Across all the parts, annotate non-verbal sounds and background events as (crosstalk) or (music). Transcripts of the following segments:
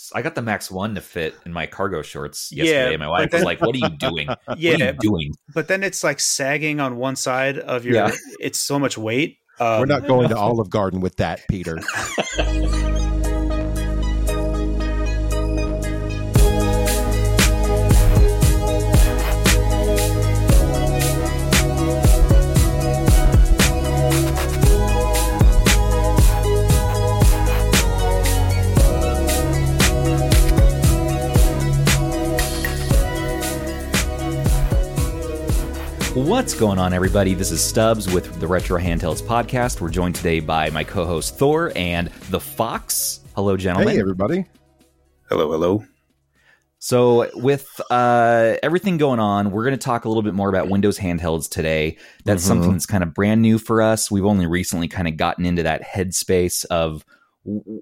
max. I got the max one to fit in my cargo shorts yesterday. Yeah, my wife but was like, "What are you doing? (laughs) What are Yeah, you doing?" but then it's like sagging on one side of your. Yeah. It's so much weight. Um, We're not going to (laughs) Olive Garden with that, Peter. (laughs) What's going on, everybody? This is Stubbs with the Retro Handhelds podcast. We're joined today by my co-host Thor and the Fox. Hello, gentlemen. hey, everybody. Hello, hello. So, with uh, everything going on, we're going to talk a little bit more about Windows handhelds today. That's Mhm. something that's kind of brand new for us. We've only recently kind of gotten into that headspace of,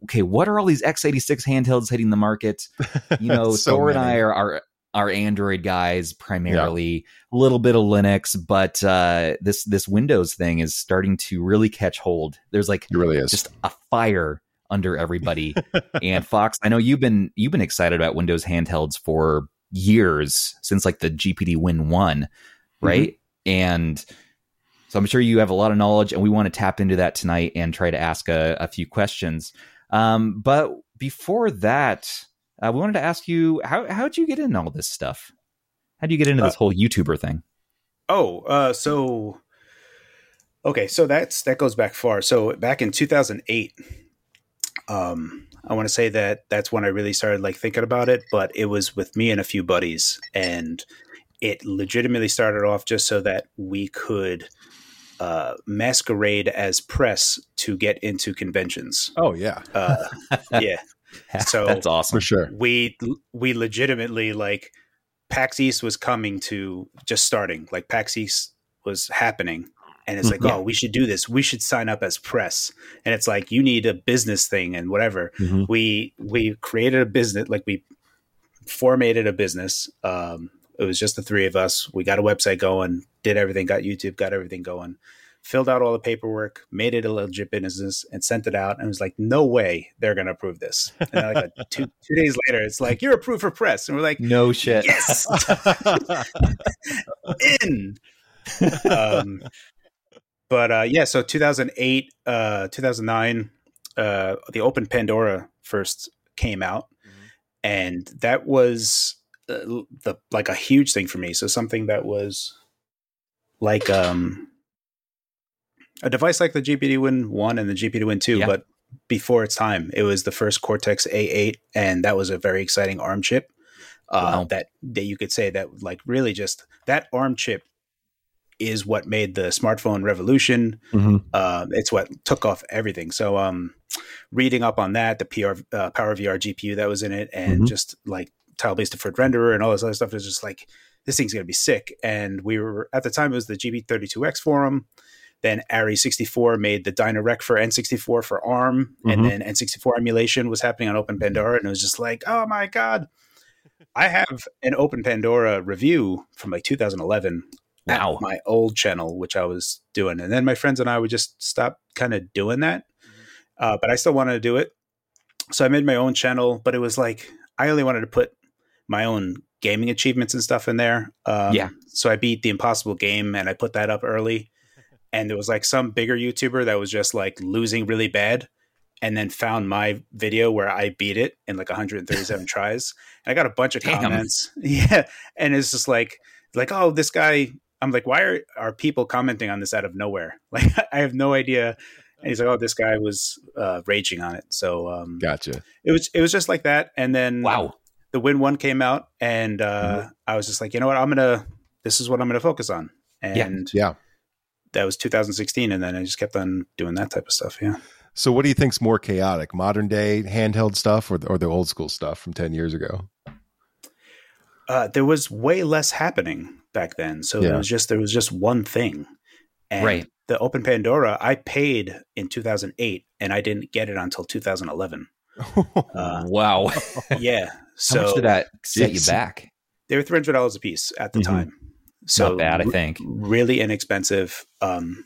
okay, what are all these x86 handhelds hitting the market? (laughs) You know, So Thor and I are, are are Android guys primarily, a little bit of Linux, but uh, this this Windows thing is starting to really catch hold. There's like It really is. just a fire under everybody. (laughs) and Fox, I know you've been you've been excited about Windows handhelds for years since like the GPD Win one, right? And so I'm sure you have a lot of knowledge, and we want to tap into that tonight and try to ask a, a few questions. Um, but before that, uh, we wanted to ask you how how'd you get into all this stuff? How'd you get into this whole YouTuber thing? Oh, uh, so okay, so that's that goes back far. So back in 2008, um, I want to say that that's when I really started like thinking about it. But it was with me and a few buddies, and it legitimately started off just so that we could uh, masquerade as press to get into conventions. oh, yeah, Uh, yeah, So- that's awesome. for sure. we we legitimately like PAX East was coming to just starting. Like PAX East was happening. And it's like, Yeah. oh, we should do this. We should sign up as press. And it's like you need a business thing and whatever. Mhm. We we created a business, like we formatted a business. Um, it was just the three of us. We got a website going, did everything, got YouTube, got everything going, filled out all the paperwork, made it a legit business, and sent it out. And it was like, no way they're going to approve this. And like (laughs) two two days later, it's like you're approved for press, and we're like, No shit. yes, (laughs) in. Um, but uh, yeah, so 2008, uh, 2009, uh, the Open Pandora first came out, and that was uh, the like a huge thing for me. So something that was like um, a device like the GPD Win One and the GPD Win Two, Yeah. but before its time. It was the first Cortex A8, and that was a very exciting ARM chip. Uh, Wow. That that you could say that like really just that ARM chip is what made the smartphone revolution. Mhm. Uh, it's what took off everything. So, um, reading up on that, the PR, uh, Power VR GPU that was in it, and Mhm. just like tile based deferred renderer and all this other stuff is just like this thing's gonna be sick. And we were at the time it was the GP32X forum. Then Ari64 made the DynaRec for N64 for ARM, and Mhm. then N64 emulation was happening on Open Pandora, and it was just like, oh my god! I have an Open Pandora review from like 2011 Wow. my old channel, which I was doing. And then my friends and I would just stop kind of doing that. Uh, but I still wanted to do it. So I made my own channel, but it was like, I only wanted to put my own gaming achievements and stuff in there. Um, Yeah. So I beat the impossible game and I put that up early. And there was like some bigger YouTuber that was just like losing really bad and then found my video where I beat it in like 137 (laughs) tries. And I got a bunch of Damn. comments. (laughs) Yeah. And it's just like, like, oh, this guy, I'm like, why are, are people commenting on this out of nowhere? (laughs) Like, I have no idea. And he's like, oh, this guy was uh, raging on it. So um, Gotcha. it was it was just like that. And then Wow. the Win One came out, and uh, I was just like, you know what, I'm gonna this is what I'm gonna focus on. And Yeah. That was 2016, and then I just kept on doing that type of stuff. Yeah. So, what do you think's more chaotic, modern day handheld stuff or the, or the old school stuff from ten years ago? uh, there was way less happening back then. So Yeah. there was just there was just one thing, and Right. the Open Pandora I paid in 2008, and I didn't get it until 2011. (laughs) Uh, wow. yeah, so How much did that set you back? they were three hundred dollars a piece at the Mhm. time. So Not bad, I think. really inexpensive. Um,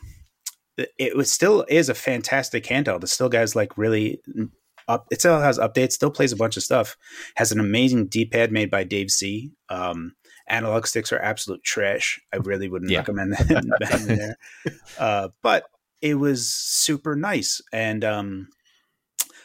it- was still is a fantastic handheld. It still has like really up. It still has updates. Still plays a bunch of stuff. Has an amazing D-pad made by Dave C. Um, analog sticks are absolute trash. I really wouldn't Yeah. recommend (laughs) them there. Uh, but it was super nice, and um,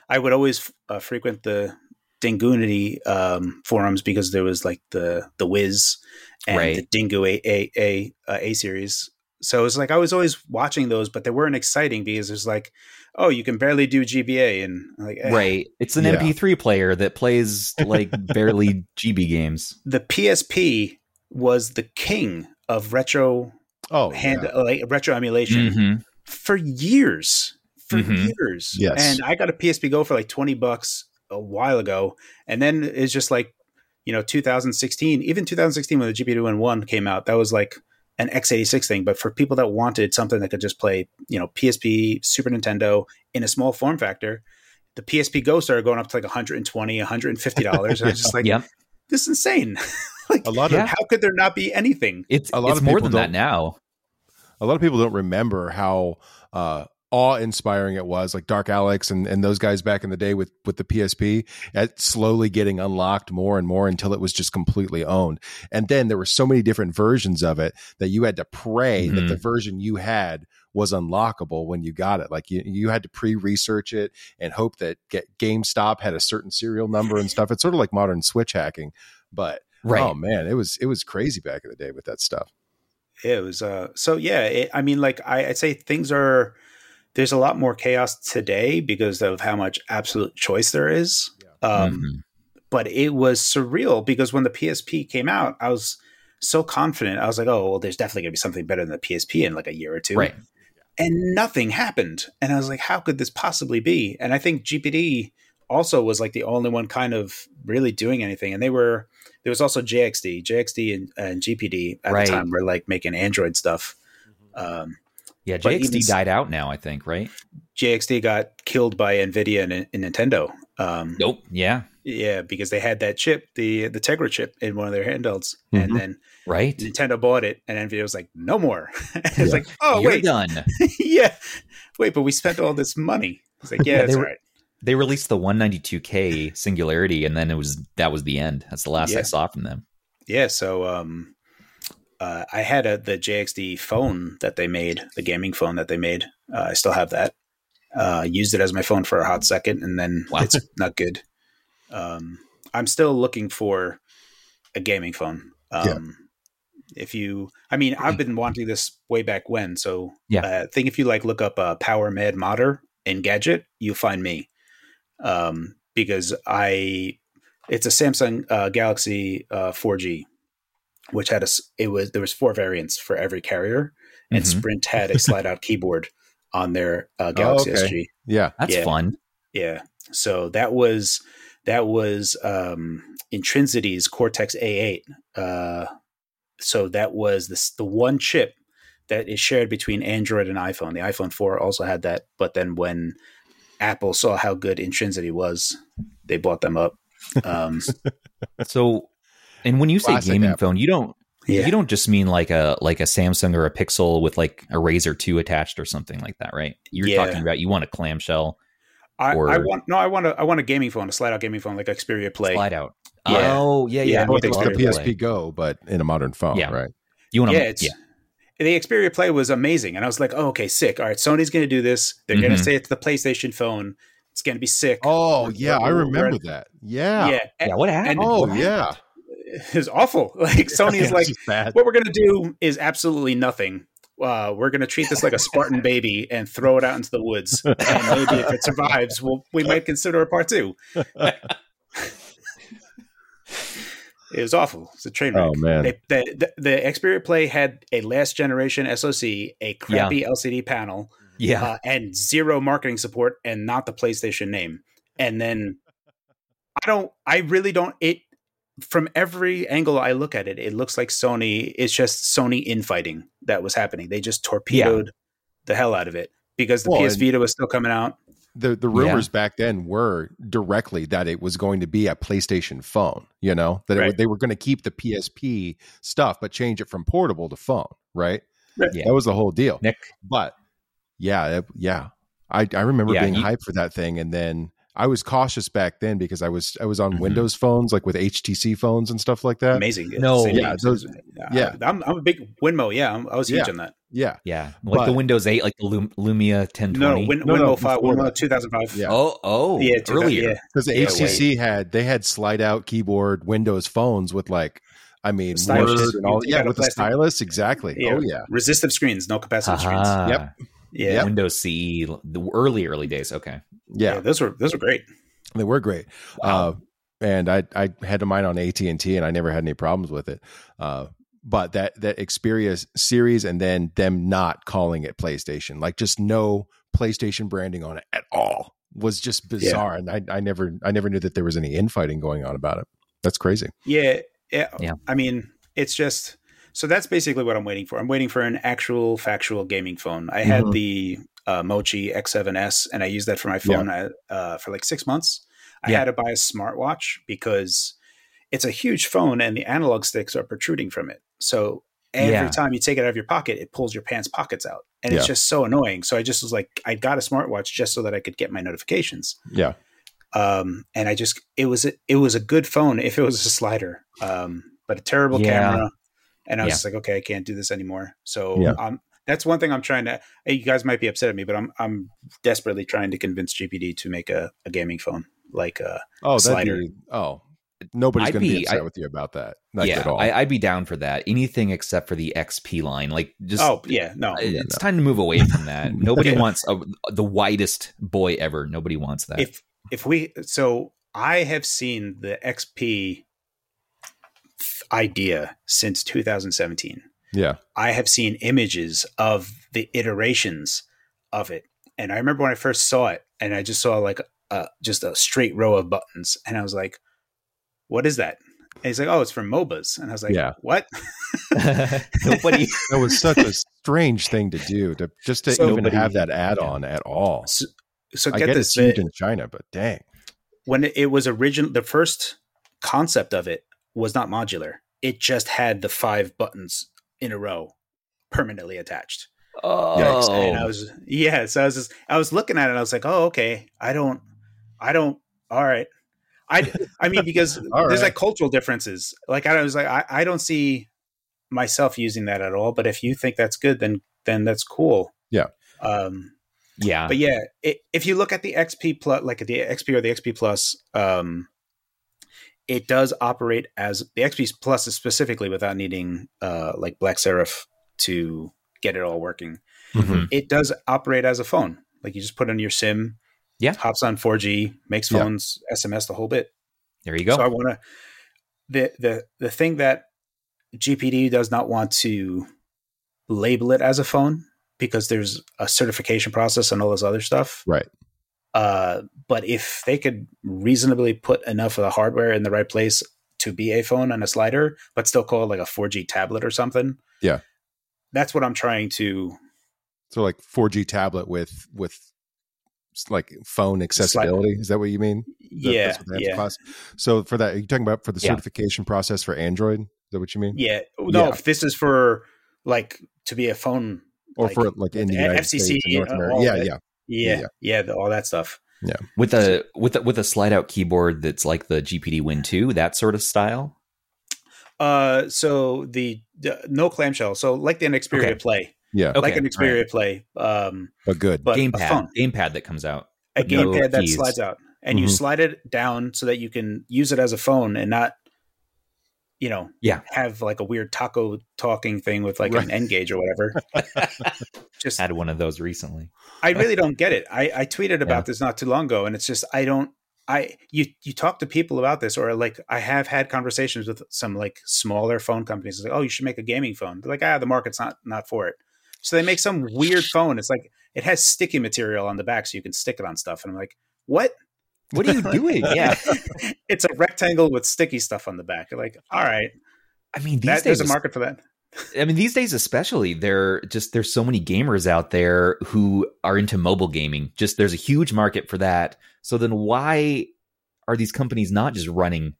I would always uh, frequent the Dingoonity um, forums because there was like the the Wiz and Right. the Dingoo A A A, uh, a series. So it was like I was always watching those, but they weren't exciting because it's like, oh, you can barely do GBA, and like eh. Right. It's an Yeah. MP3 player that plays like (laughs) barely GB games. the PSP was the king of retro Oh, hand yeah. like retro emulation Mhm. for years for Mhm. years Yes. and i got a psp go for like 20 bucks a while ago and then it's just like you know 2016 even 2016 when the gp2 came out that was like an x86 thing but for people that wanted something that could just play you know psp super nintendo in a small form factor the psp go started going up to like 120 150 dollars (laughs) and i was just like Yep. this is insane (laughs) like a lot Yeah. of how could there not be anything It's A lot it's of more than that now. a lot of people don't remember how uh, awe-inspiring it was. Like dark alex and, and those guys back in the day with with the psp at slowly getting unlocked more and more until it was just completely owned. And then there were so many different versions of it that you had to pray that Mhm. the version you had was unlockable when you got it. Like you, you had to pre-research it and hope that get, gamestop had a certain serial number and stuff. It's sort of like modern switch hacking but Right. oh man it was it was crazy back in the day with that stuff. It was uh so yeah it, i mean like I, i'd say things are there's a lot more chaos today because of how much absolute choice there is. Um Mhm. but it was surreal because when the psp came out i was so confident. I was like oh well there's definitely going to be something better than the psp in like a year or two. Right. and nothing happened. And i was like how could this possibly be? And i think gpd also was like the only one kind of really doing anything. And they were there was also jxd jxd and, and gpd at Right. the time were like making android stuff. Um, Yeah, JXD even died out now, I think, right? jxd got killed by nvidia and, and nintendo um, Nope. Yeah. yeah because they had that chip the the tegra chip in one of their handhelds and Mhm. then Right. nintendo bought it and nvidia was like no more (laughs) it's Yeah. like oh You're wait done. (laughs) yeah wait but we spent all this money it's like yeah, Yeah, that's they were- right They released the 192K Singularity, and then it was that was the end. That's the last Yeah. I saw from them. Yeah, so um, uh, I had a, the JXD phone that they made, the gaming phone that they made. Uh, I still have that. Uh, used it as my phone for a hot second, and then Wow. it's not good. Um, I'm still looking for a gaming phone. Um, If you, I mean, I've been wanting this way back when. So Yeah. uh, I think if you like look up uh, Power Mad Modder in Gadget, you'll find me. Um, because I, it's a Samsung uh, Galaxy uh, 4G, which had a it was there was four variants for every carrier, and Mhm. Sprint had a (laughs) slide out keyboard on their uh, Galaxy okay. SG. yeah That's Yeah. fun. Yeah. So that was that was um Intrinsity's Cortex A8. Uh so that was this the one chip that is shared between Android and iPhone. The iPhone 4 also had that, but then when Apple saw how good Intrinsity was, they bought them up. Um (laughs) So, and when you say Classic gaming Apple. phone, you don't yeah. you don't just mean like a like a Samsung or a Pixel with like a Razer two attached or something like that, right? You're Yeah. talking about you want a clamshell I, or- I want no, I want a I want a gaming phone, a slide out gaming phone like Xperia Play. slide out. Yeah. Oh yeah, Yeah, yeah. I I'm want with the like the Xperia PSP Play. Go, but in a modern phone, Yeah. right? You want yeah, it's Yeah. the Xperia Play was amazing, and I was like, "Oh, okay, sick. All right, Sony's going to do this. They're going Mhm. to say it's the PlayStation phone. It's going to be sick." Oh yeah, I remember that. Yeah. Yeah, Yeah. What happened? Oh What yeah. Was awful. (laughs) Like (laughs) Sony is like, "What we're going to do is absolutely nothing. Uh, we're going to treat this like a Spartan (laughs) baby and throw it out into the woods, and maybe if it survives, we'll, we might consider a part two. It was awful. It's a train wreck. Oh man. They, the, the the Xperia Play had a last generation SoC, a crappy LCD panel, Yeah. uh, and zero marketing support, and not the PlayStation name. And then I don't, I really don't. It from every angle I look at it, it looks like Sony. It's just Sony infighting that was happening. They just torpedoed the hell out of it because the Well, PS Vita was still coming out. the the Yeah. rumors back then were directly that it was going to be a PlayStation phone. You know that Right. would- they were going to keep the PSP stuff, but change it from portable to phone. Right. Yeah. That was the whole deal. Nick. But yeah, it- yeah, I I remember Yeah, being you- hyped for that thing, and then I was cautious back then because I was I was on Mhm. Windows phones, like with HTC phones and stuff like that. Amazing. No. Same Yeah, those- yeah. I, am I'm a big Winmo. Yeah, I'm, I was huge Yeah. on that. Yeah, Yeah, like But- the Windows 8, like the Lum- Lumia 1020. No, Win, No, no, Winmo 5, Winmo 2005. Yeah. oh, oh, Yeah, 2000 earlier. yeah. because the Yeah, HTC had they had slide out keyboard Windows phones with like, I mean, Stylus. Word and all. Yeah, with the stylus, exactly. Yeah. Oh yeah, Resistive screens, no capacitive screens. Yep. Yeah. Windows CE, the early, early days. Okay. Yeah, yeah, those were those were great. they were great. Wow. Uh, and I I had mine on AT and T, and I never had any problems with it. Uh, but that that Xperia series, and then them not calling it PlayStation, like just no PlayStation branding on it at all, was just bizarre. And I I never I never knew that there was any infighting going on about it. That's crazy. Yeah, yeah. Yeah. I mean, it's just so that's basically what I'm waiting for. I'm waiting for an actual factual gaming phone. I had Mhm. the uh, Moqi X7S, and I used that for my phone uh, uh, for like six months. I Yeah. had to buy a smartwatch because it's a huge phone, and the analog sticks are protruding from it. So every Yeah. time you take it out of your pocket, it pulls your pants pockets out, and it's just so annoying. So I just was like, I got a smartwatch just so that I could get my notifications Yeah, um, and I just it was a, it was a good phone if it was a slider, um, but a terrible Yeah. camera. And I was Yeah. just like, okay, I can't do this anymore. So Yeah. That's one thing I'm trying to. You guys might be upset at me, but I'm I'm desperately trying to convince GPD to make a, a gaming phone like uh Oh, Slider. be oh. Nobody's I'd going to be be- upset I- with you about that. Like yeah, at all. I, I'd be down for that. Anything except for the XP line. Like, just oh yeah no Uh, Yeah, it's time to move away from that. (laughs) Nobody Okay. wants a, the widest boy ever. Nobody wants that. if if we so I have seen the XP idea since 2017. Yeah, I have seen images of the iterations of it. And I remember when I first saw it and I just saw like a, just a straight row of buttons. And I was like, what is that? And he's like, oh, it's from MOBAs. And I was like, Yeah. what? (laughs) Nobody. (laughs) that was such a strange thing to do to just to So- even Nobody- have that add-on at all. So, so I get get this. it's huge in China, but dang, when it, it was original, the first concept of it was not modular. It just had the five buttons in a row permanently attached. oh, and I was yeah. So I was just I was looking at it. and I was like, oh okay. I don't. I don't. All right. I I mean because (laughs) there's right. like cultural differences. Like I was like I, I don't see myself using that at all. But if you think that's good, then then that's cool. Yeah. Um. yeah. But yeah, it, if you look at the XP plus, like the XP or the XP plus, um, it does operate as the XP plus is specifically without needing uh like Black Serif to get it all working Mhm. it does operate as a phone. Like you just put in your SIM, Yeah. hops on 4G, makes Yeah. phones SMS the whole bit. There you go. So I want to the the the thing that GPD does not want to label it as a phone because there's a certification process and all this other stuff. Right. Uh, but if they could reasonably put enough of the hardware in the right place to be a phone and a slider, but still call it like a 4G tablet or something. Yeah. That's what I'm trying to so like 4G tablet with with like phone accessibility. Is that what you mean? Yeah, that's what they have to yeah. So for that, are you talking about for the Yeah. certification process for Android? Is that what you mean? Yeah. No, Yeah. if this is for like to be a phone Or like, for like in the United FCC, States North America? Yeah, yeah, Yeah. Yeah. Yeah, the, all that stuff. Yeah, with a with a, with a slide out keyboard that's like the GPD Win 2, that sort of style. Uh so the, the no clamshell. So like the Xperia Okay. Play. yeah. Okay, like an Xperia right. Play. Um But good. but gamepad, gamepad that comes out. A with no that keys. slides out. And you Mhm. slide it down so that you can use it as a phone and not you know, Yeah. have like a weird taco talking thing with like Right. an N gauge or whatever. (laughs) Just Had one of those recently. I really don't get it. I, I tweeted about Yeah. this not too long ago, and it's just I don't. I you you talk to people about this, or like I have had conversations with some like smaller phone companies. It's like, oh, you should make a gaming phone. They're like, ah, the market's not not for it. So they make some weird phone. It's like it has sticky material on the back, so you can stick it on stuff. And I'm like, what? What are you (laughs) doing? yeah. it's a rectangle with sticky stuff on the back. You're like, all right, I mean, these that, days there's a market for that. I mean, these days especially, there just there's so many gamers out there who are into mobile gaming. Just there's a huge market for that. So then, why are these companies not just running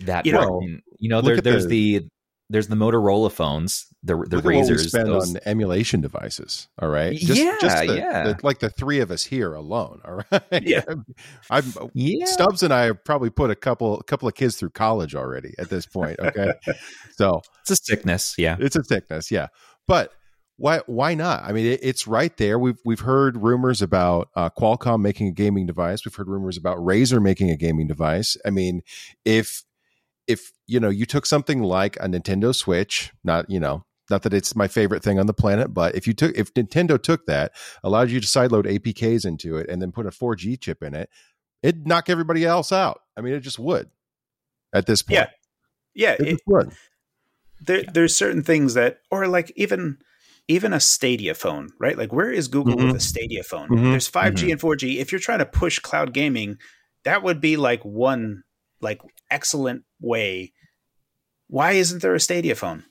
that? You know- you know, there, there's the- the there's the Motorola phones, the the Look at what we Razors. spend those- on emulation devices. All right, Yeah, the, yeah. the- like the three of us here alone. All right, (laughs) Yeah. I'm yeah, Stubbs and I have probably put a couple a couple of kids through college already at this point. Okay, (laughs) so it's a sickness. Yeah, it's a sickness, yeah. But why why not? I mean, it, it's right there. We've we've heard rumors about uh, Qualcomm making a gaming device. We've heard rumors about Razer making a gaming device. I mean, if if you know you took something like a Nintendo Switch, not you know. Not that it's my favorite thing on the planet, but if you took if Nintendo took that, allowed you to sideload APKs into it, and then put a 4G chip in it, it'd knock everybody else out. I mean, it just would. At this point, Yeah. yeah, it it, would. there there's certain things that or like even even a Stadia phone, right? Like where is Google Mhm. with a Stadia phone? Mhm. There's 5G and 4G. If you're trying to push cloud gaming, that would be like one like excellent way. Why isn't there a Stadia phone?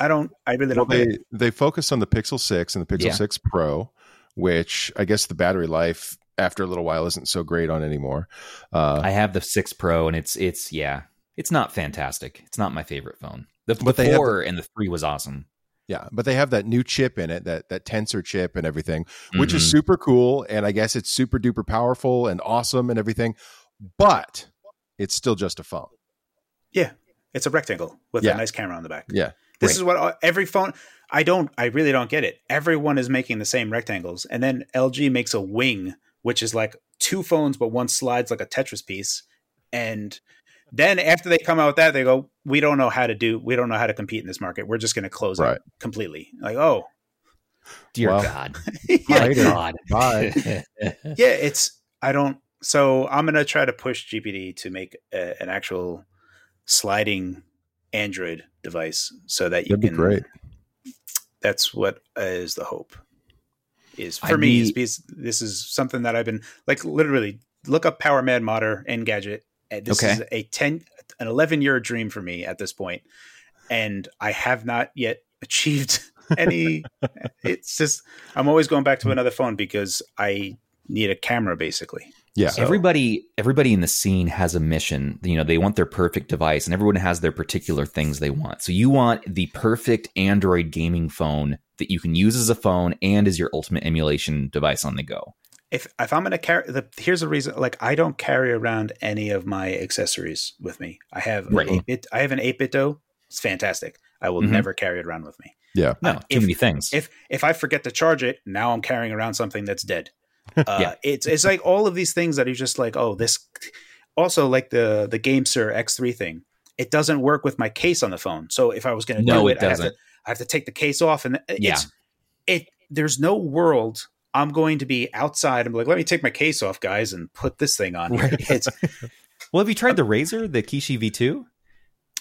I don't I really don't get they they focus on the Pixel Six and the Pixel Yeah. Six Pro, which I guess the battery life after a little while isn't so great on anymore. Uh, I have the six Pro, and it's it's yeah, it's not fantastic. It's not my favorite phone. The, But the they have four and the three was awesome. yeah, but they have that new chip in it, that that Tensor chip and everything, which is Mhm. super cool, and I guess it's super duper powerful and awesome and everything. But it's still just a phone. Yeah. It's a rectangle with Yeah. a nice camera on the back. Yeah, This Right. is what every phone. I don't. I really don't get it. Everyone is making the same rectangles, and then LG makes a wing, which is like two phones, but one slides like a Tetris piece. And then after they come out with that, they go, "We don't know how to do. We don't know how to compete in this market. We're just going to close Right. it completely." Like, oh, Dear Well, God, (laughs) yeah, my Later. God, Bye. yeah. It's. I don't. So I'm going to try to push GPD to make a, an actual sliding Android device, so that you That'd be can great. that's what is the hope is for I'd me be- is because this is something that i've been like literally look up power mad modder and gadget uh, this Okay. is a 10 an 11 year dream for me at this point and i have not yet (laughs) achieved any it's just i'm always going back to another phone because i need a camera basically Yeah, So- everybody everybody in the scene has a mission. You know they want their perfect device and everyone has their particular things they want. So you want the perfect android gaming phone that you can use as a phone and as your ultimate emulation device on the go. If if i'm gonna carry the here's the reason like i don't carry around any of my accessories with me. I have Right. an 8-bit i have an 8-bit do it's fantastic. I will Mhm. never carry it around with me. Yeah. no Uh, too if- many things. if if I forget to charge it, now I'm carrying around something that's dead. Uh, Yeah. it's it's like all of these things that are just like, oh, this. Also, like the the GameSir X3 thing, it doesn't work with my case on the phone. So if I was going to No, do it it, I have, to, doesn't. I have to take the case off, and it's, Yeah. it. There's no world I'm going to be outside and be like, let me take my case off, guys, and put this thing on. Right. It's (laughs) well have you tried the razer the kishi v2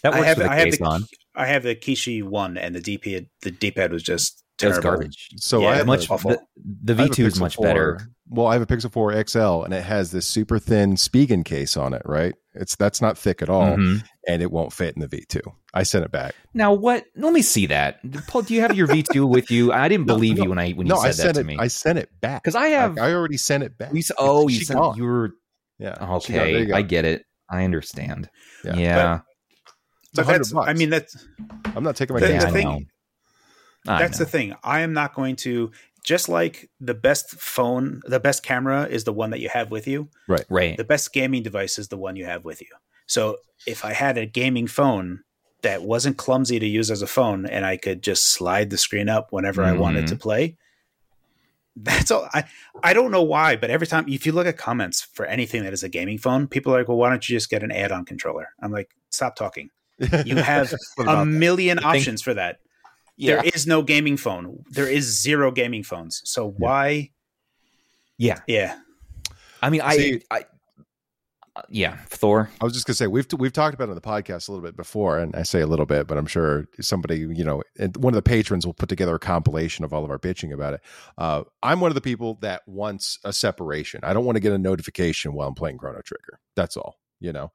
that I works have with a I have case the on I have the Kishi one, and the D-pad the D-pad was just It was terrible. garbage So Yeah, I have much a, awful. the, the I have a v2 is much 4. better Well, I have a Pixel 4 XL, and it has this super thin Spigen case on it. Right? It's that's not thick at all, Mhm. and it won't fit in the V2. I sent it back. Now what? Let me see that. Paul, do you have your V2 with you? I didn't (laughs) No, believe no. you when I when you no, I said sent that it. to me. I sent it back Because I have. I, I already sent it back. you, s- oh, you She said gone. you were yeah. She gone. Okay. you. I get it. I understand. Yeah. Yeah, It's But that's. I mean that's I'm not taking my the- case the I off. thing- that's know. the thing. I am not going to just like the best phone, the best camera is the one that you have with you. right. Right. The best gaming device is the one you have with you. So if I had a gaming phone that wasn't clumsy to use as a phone and I could just slide the screen up whenever I wanted to mm-hmm. play, that's all. I I don't know why, but every time if you look at comments for anything that is a gaming phone, people are like, "Well, why don't you just get an add-on controller?" I'm like, "Stop talking. (laughs) You have a million think- options for that." Yeah. There is no gaming phone. There is zero gaming phones. So why? yeah. Yeah, I mean, I, See- I, uh, yeah. Thor. I was just gonna say we've we've talked about it on the podcast a little bit before, and I say a little bit, but I'm sure somebody you know, one of the patrons will put together a compilation of all of our bitching about it. Uh, I'm one of the people that wants a separation. I don't want to get a notification while I'm playing Chrono Trigger. That's all, you know.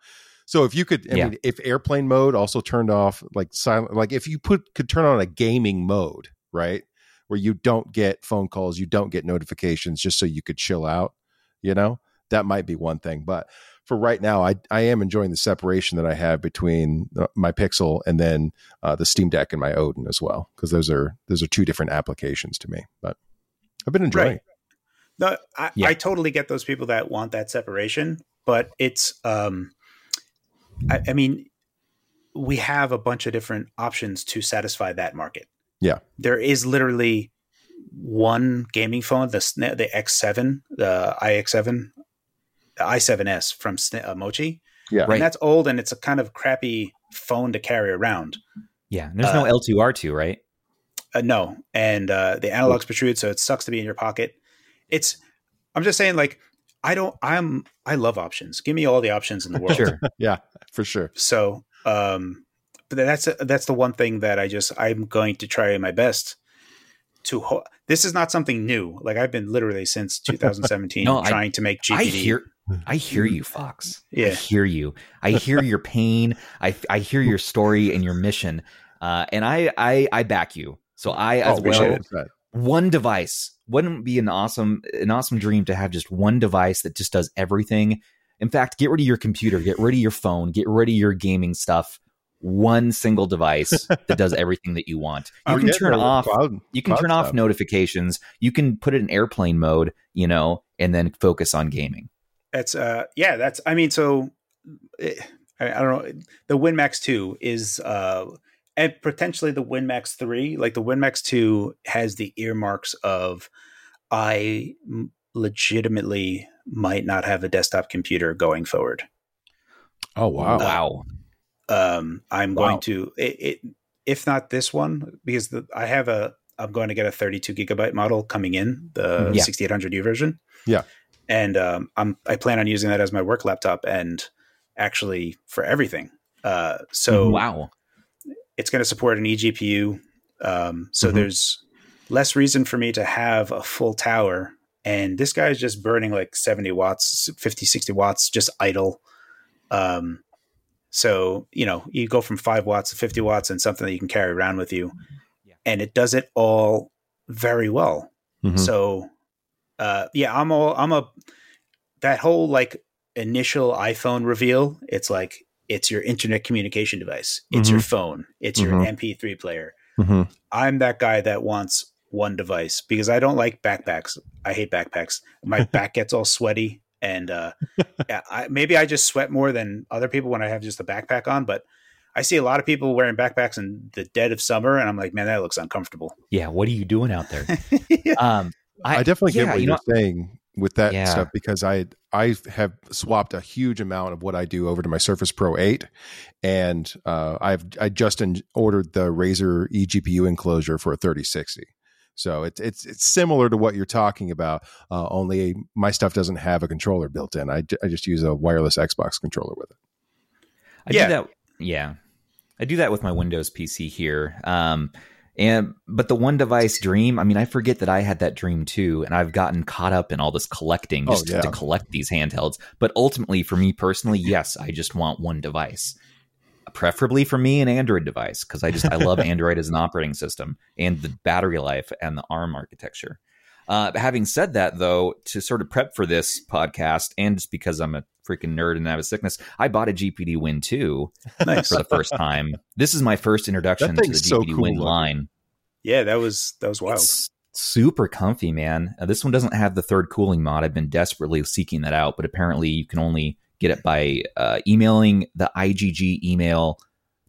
So if you could, I Yeah. mean, if airplane mode also turned off, like silent, like if you put could turn on a gaming mode, right, where you don't get phone calls, you don't get notifications, just so you could chill out, you know, that might be one thing, but for right now, I I am enjoying the separation that I have between my Pixel and then uh, the Steam Deck and my Odin as well, because those are those are two different applications to me. But I've been enjoying. Right. it. No, I, Yeah. I totally get those people that want that separation, but it's, um, I, I mean, we have a bunch of different options to satisfy that market. Yeah. there is literally one gaming phone, the the X7, the iX7, the i7s from Sne- uh, Moqi, Yeah. Right. and that's old and it's a kind of crappy phone to carry around. Yeah, there's no Uh, L2R2, right? Uh, no, and uh, the analogs protrude, so it sucks to be in your pocket. It's. I'm just saying, like, I don't. I'm. I love options. Give me all the options in the world. Sure. (laughs) Yeah, for sure. So, um, but that's that's the one thing that I just I'm going to try my best to. Ho- this is not something new. Like I've been literally since (laughs) 2017 No, I- trying to make GPD. I hear I hear you, Fox. I hear you. I hear your pain. I I hear your story and your mission. Uh, and I I I back you. So I as Oh, well appreciate it. one device wouldn't be an awesome an awesome dream to have just one device that just does everything in fact get rid of your computer get rid of your phone get rid of your gaming stuff one single device that does (laughs) everything that you want you I'm can turn off cloud- you can turn off notifications you can put it in airplane mode you know and then focus on gaming That's uh yeah. That's I mean so. eh, I, I don't know. The WinMax two is uh and potentially the WinMax three. Like the WinMax two has the earmarks of I legitimately might not have a desktop computer going forward. Oh wow. wow um, I'm Wow. going to it, it if not this one because the, I have a I'm going to get a 32 gigabyte model coming in the Yeah. 6800U version. Yeah. and um, I'm I plan on using that as my work laptop and actually for everything. Uh, so wow it's going to support an eGPU. Um, so Mhm. there's less reason for me to have a full tower. And this guy is just burning like 70 watts, 50, 60 watts, just idle. Um, so, you know, you go from five watts to 50 watts and something that you can carry around with you. Yeah. And it does it all very well. Mhm. So, uh, yeah, I'm all, I'm a, that whole like initial iPhone reveal, it's like, it's your internet communication device. It's your phone. It's your Mhm. MP3 player. Mhm. I'm that guy that wants one device because I don't like backpacks. I hate backpacks. My (laughs) back gets all sweaty, and uh, (laughs) yeah, I, maybe I just sweat more than other people when I have just a backpack on. But I see a lot of people wearing backpacks in the dead of summer, and I'm like, man, that looks uncomfortable. yeah what are you doing out there (laughs) um I, definitely yeah, get what you you know- are saying with that Yeah. stuff because I I have swapped a huge amount of what I do over to my Surface Pro 8 and uh, I've I just in, ordered the Razer eGPU enclosure for a 3060. So it's it's it's similar to what you're talking about. Uh, only my stuff doesn't have a controller built in. I, I just use a wireless Xbox controller with it. I Yeah. do that. Yeah, I do that with my Windows PC here. Um, and but the one device dream. I mean, I forget that I had that dream too, and I've gotten caught up in all this collecting Oh, just yeah. to collect these handhelds. But ultimately, for me personally, yes, I just want one device. Preferably for me, an Android device because I just I love (laughs) Android as an operating system and the battery life and the ARM architecture. Uh, having said that, though, to sort of prep for this podcast, and just because I'm a freaking nerd and I have a sickness, I bought a GPD Win 2 nice. for the first time. This is my first introduction to the thing's so GPD cool Win line. yeah, that was that was wild. It's super comfy, man. Uh, this one doesn't have the third cooling mod. I've been desperately seeking that out, but apparently you can only get it by uh, emailing the IGG email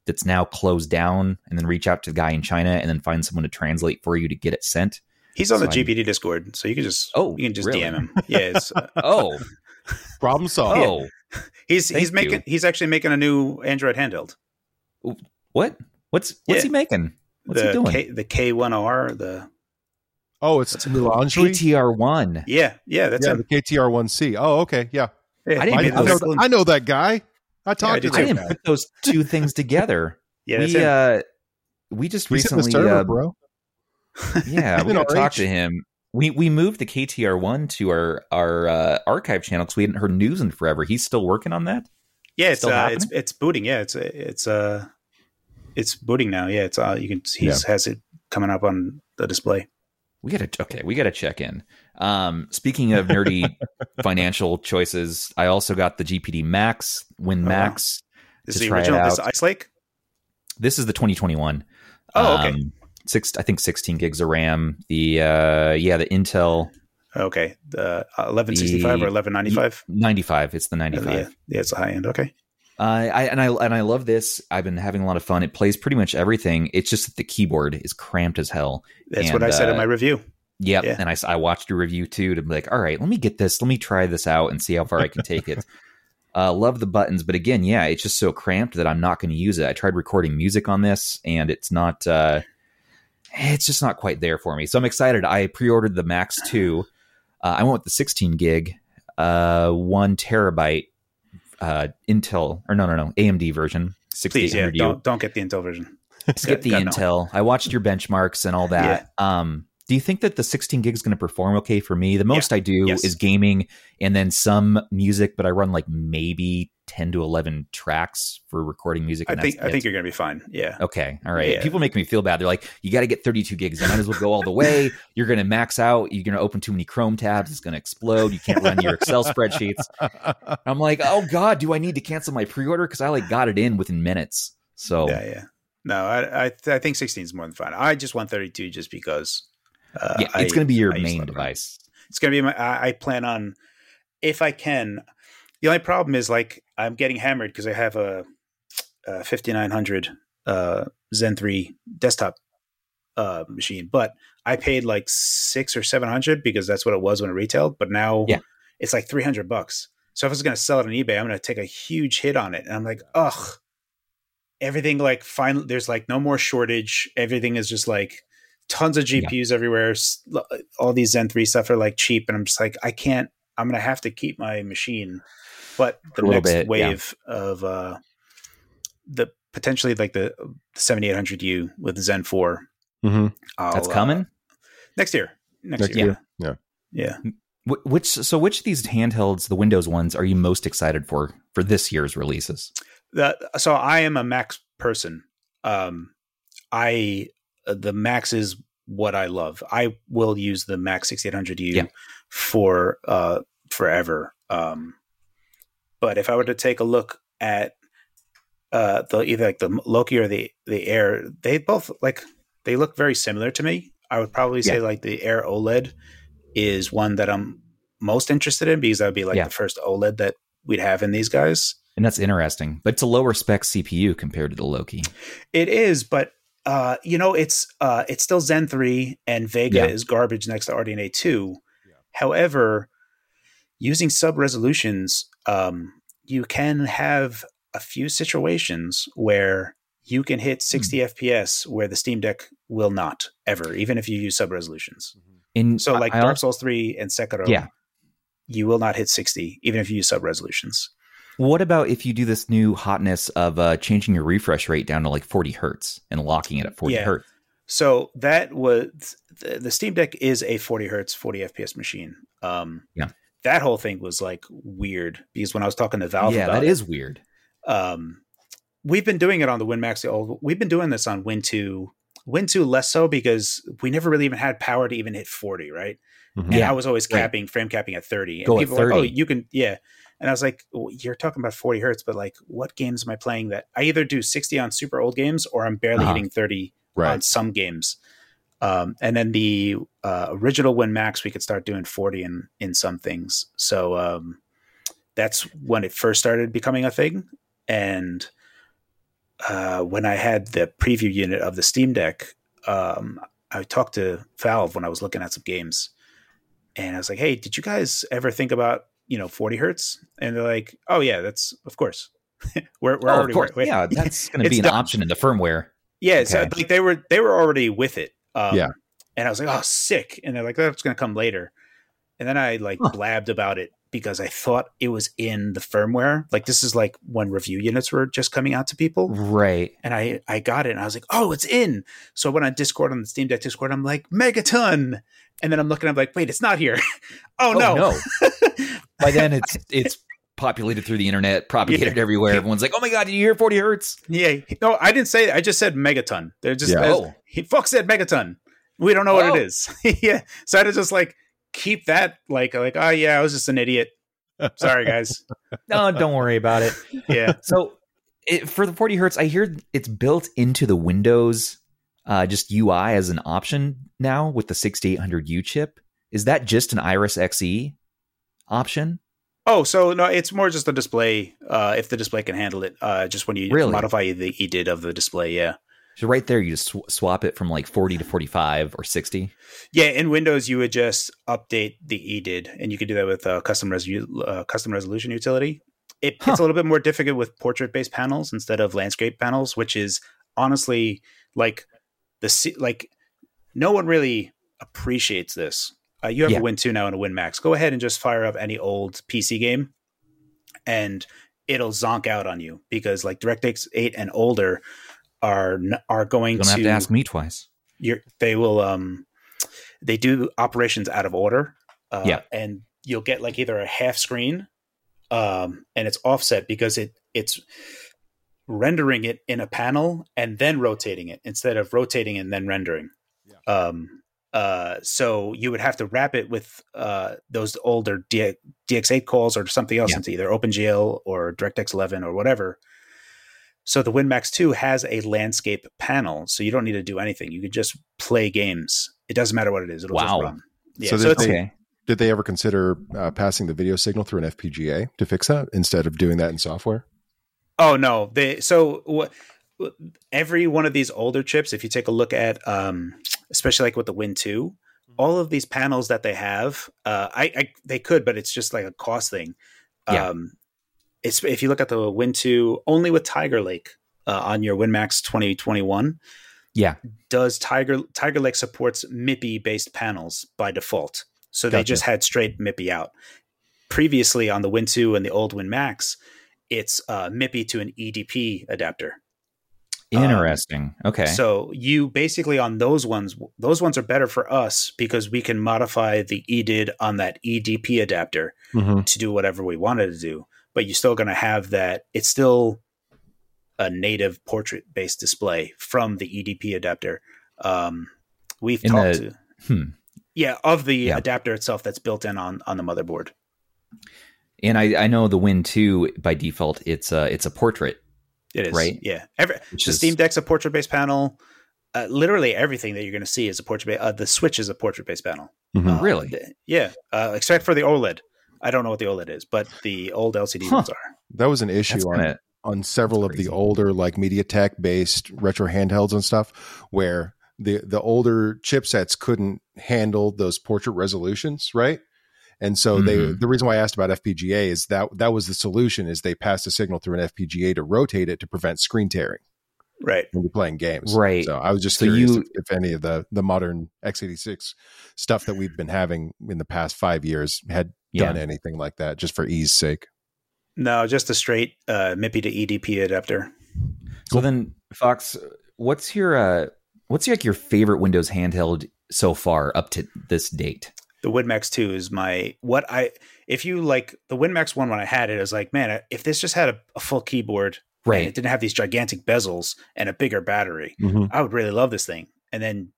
that's now closed down, and then reach out to the guy in China, and then find someone to translate for you to get it sent. He's on the So I- GPD Discord, so you can just Oh, you can just really? DM him. (laughs) Yeah, it's, uh, Oh, Problem solved. oh, (laughs) he's Thank he's making you. he's actually making a new Android handheld. what? What's what's Yeah. he making? What's the he doing? K, the K1R, the Oh, it's Melangerie. KTR one. yeah yeah that's yeah, him. the KTR1C. Oh, okay, yeah. Yeah, I didn't I, he even made I know, those- I know that guy. I I talked do to I didn't put those two things together. (laughs) yeah, we uh, we just He's hitting the recently server, uh, bro. (laughs) Yeah, we In gotta talk to him. We we moved the KTR one to our our uh, archive channel because we hadn't heard news in forever. He's still working on that. yeah, it's uh, it's it's booting. Yeah, it's it's uh it's booting now. Yeah, it's uh you can he Yeah. has it coming up on the display. We gotta okay. We gotta check in. Um, speaking of nerdy (laughs) financial choices, I also got the GPD Max Win Oh, wow. Max. This is the original. This is. Ice Lake. This is the 2021. Oh, okay. Um, six, I think 16 gigs of RAM. The uh, yeah, the Intel Okay, the uh, eleven sixty five The- or eleven ninety five. 95. It's the 95. Yeah, yeah, it's a high end. Okay. Uh, I and I and I love this. I've been having a lot of fun. It plays pretty much everything. It's just that the keyboard is cramped as hell. That's And, what I said in uh, my review. Yep. Yeah. And I, I watched a review too to be like, all right, let me get this. Let me try this out and see how far I can take it. (laughs) Uh, love the buttons, but again, yeah, it's just so cramped that I'm not going to use it. I tried recording music on this, and it's not. Uh, it's just not quite there for me. So I'm excited. I pre-ordered the Max Two. Uh, I went with the 16 gig, uh, one terabyte uh, Intel or no, no, no, AMD version. Please, yeah, don't don't get the Intel version. skip (laughs) the God, no. intel. I watched your benchmarks and all that. Um, do you think that the 16 gigs is going to perform okay for me? The most I do Yes. is gaming and then some music, but I run like maybe 10 to 11 tracks for recording music. I think I it. think you're gonna be fine. Yeah. Okay. All right. Yeah. People make me feel bad. They're like, you got to get 32 gigs. You might as well go all the way. (laughs) You're going to max out. You're going to open too many Chrome tabs. It's going to explode. You can't run your Excel spreadsheets. (laughs) I'm like, oh God, do I need to cancel my pre order? Because I like got it in within minutes. So Yeah, yeah. No, I I, I think 16 is more than fine. I just want 32 just because. Uh, yeah, it's going to be your I main device. It's going to be my. I, I plan on, if I can. The only problem is like I'm getting hammered because I have a, a 5900 uh, Zen 3 desktop uh, machine, but I paid like six or seven hundred because that's what it was when it retailed. But now Yeah. it's like 300 bucks. So if I was going to sell it on eBay, I'm going to take a huge hit on it, and I'm like, ugh. Everything like finally, there's like no more shortage. Everything is just like tons of Yeah. GPUs everywhere. All these Zen 3 stuff are like cheap. And I'm just like, I can't, I'm going to have to keep my machine. But the For a little next bit, yeah. wave of uh, the potentially like the 7800U with Zen 4. hmm I'll, That's uh, coming. next year. Next, Next year. year, yeah. Yeah. Wh- Which so which of these handhelds, the Windows ones, are you most excited for for this year's releases? The, so I am a Mac person. Um, I uh, the Max is what I love. I will use the Max 6800U Yeah. for uh forever. Um, but if I were to take a look at uh the either like the Loki or the the Air, they both like they look very similar to me. I would probably say Yeah. like the Air OLED is one that I'm most interested in because that would be like Yeah. the first OLED that we'd have in these guys. And that's interesting, but it's a lower spec CPU compared to the Loki. It is, but uh, you know, it's uh, it's still Zen three and Vega Yeah. is garbage next to RDNA two. However, using sub resolutions, um, you can have a few situations where you can hit 60 FPS where the Steam Deck will not ever, even if you use sub resolutions. And So, like I, I Dark Souls three and Sekiro, Yeah. you will not hit 60 even if you use sub resolutions. What about if you do this new hotness of uh, changing your refresh rate down to like 40 hertz and locking it at 40 Yeah. hertz? So that was the, Steam Deck is a 40 hertz, 40 FPS machine. Um, Yeah. That whole thing was like weird because when I was talking to Valve yeah, about that it, is weird. um, we've been doing it on the WinMax. the old- We've been doing this on Win two, Win two less so because we never really even had power to even hit 40, right? Mhm. And Yeah, I was always right. capping, frame capping at 30. And Go at people were like, oh, you can, yeah. And I was like, well, you're talking about 40 hertz, but like, what games am I playing that I either do 60 on super old games or I'm barely Uh-huh. hitting 30 on some games. Um, and then the uh, original Win Max, we could start doing 40 in, in some things. So um, that's when it first started becoming a thing. And uh, when I had the preview unit of the Steam Deck, um, I talked to Valve when I was looking at some games. And I was like, hey, did you guys ever think about, you know, 40 hertz? And they're like, oh, yeah, that's, of course. (laughs) we're we're oh, already, of course. we're- yeah, that's going (laughs) to be an done. option in the firmware. yeah, so like they were they were already with it. Um, Yeah. and I was like, oh, sick. And they're like, that's going to come later. And then I like Huh. blabbed about it because I thought it was in the firmware. Like this is like when review units were just coming out to people, Right. and I I got it, and I was like, oh, it's in. So I Discord on the Steam Deck Discord, I'm like megaton, and then I'm looking, I'm like, wait, it's not here. (laughs) Oh, oh, no, no. (laughs) By then, it's it's populated through the internet, propagated everywhere. Everyone's like, "Oh my god, did you hear 40 hertz?" yeah, no, I didn't say. That. I just said megaton. They're just Yeah. Oh. he fuck said megaton. We don't know what Oh. it is. (laughs) yeah. So I to just like keep that like like oh yeah, I was just an idiot. Sorry guys. (laughs) No, don't worry about it. Yeah. So it, for the 40 hertz, I hear it's built into the Windows uh, just UI as an option now with the 6800U chip. Is that just an Iris Xe option? Oh, so no, it's more just a display. Uh, if the display can handle it, uh, just when you Really? modify the EDID of the display, yeah, So right there, you just sw- swap it from like 40 to 45 or 60. yeah. In Windows, you would just update the EDID, and you could do that with uh, custom resolu- uh, custom resolution utility. It, Huh. It's a little bit more difficult with portrait based panels instead of landscape panels, which is honestly like the like no one really appreciates this. Uh, you have Yeah. a Win two now and a Win Max. Go ahead and just fire up any old PC game, and it'll zonk out on you because like DirectX eight and older are are going You don't to, have to ask me twice. you're, they will um they do operations out of order. Uh, Yeah. and you'll get like either a half screen, um, and it's offset because it it's rendering it in a panel and then rotating it instead of rotating and then rendering. Um, uh, so you would have to wrap it with uh, those older D- DX8 calls or something else Yeah. into either OpenGL or DirectX 11 or whatever. So the WinMax 2 has a landscape panel, so you don't need to do anything. You can just play games. It doesn't matter what it is; it'll Wow. just run. Yeah, So so, it's, Okay. Did they ever consider uh, passing the video signal through an FPGA to fix that instead of doing that in software? Oh no, they so what every one of these older chips, if you take a look at um especially like with the Win 2, all of these panels that they have, uh I, I they could, but it's just like a cost thing. Yeah. Um it's if you look at the Win 2 only with Tiger Lake uh, on your WinMax 2021, Yeah. does Tiger Tiger Lake supports MIPI based panels by default. So they just had straight MIPI out. Previously on the Win 2 and the old Win Max, it's uh, MIPI to an EDP adapter. Interesting. okay. So you basically on those ones, those ones are better for us because we can modify the EDID on that EDP adapter Mm-hmm. to do whatever we wanted to do. But you're still going to have that. It's still a native portrait based display from the EDP adapter. Um, we've In talked the- to hmm. yeah of the Yeah. adapter itself that's built in on on the motherboard. And I, I know the Win 2 by default, it's a, it's a portrait. It is Right. Yeah, Every, Which the is- Steam Deck's a portrait based panel. Uh, literally everything that you're going to see is a portrait. Ba- uh, the Switch is a portrait based panel. Mm-hmm. Uh, Really? th- yeah, uh, except for the OLED. I don't know what the OLED is, but the old LCD Huh. ones are. That was an issue That's on kinda, on several of the older like MediaTek based retro handhelds and stuff where the the older chipsets couldn't handle those portrait resolutions, right? And so they Mhm. the reason why I asked about FPGA is that that was the solution is they passed a signal through an FPGA to rotate it to prevent screen tearing Right. when you're playing games. Right. So I was just So curious you- if, if any of the the modern x86 stuff that we've been having in the past 5 years had Yeah. done anything like that just for ease sake. No, just a straight uh, MIPI to EDP adapter. So then, Fox, what's your uh, what's like your favorite Windows handheld so far up to this date? The WinMax 2 is my what I if you like the WinMax 1 when I had it, I was like, man, if this just had a, a full keyboard and it didn't have these gigantic bezels and a bigger battery, Mm-hmm. I would really love this thing. And then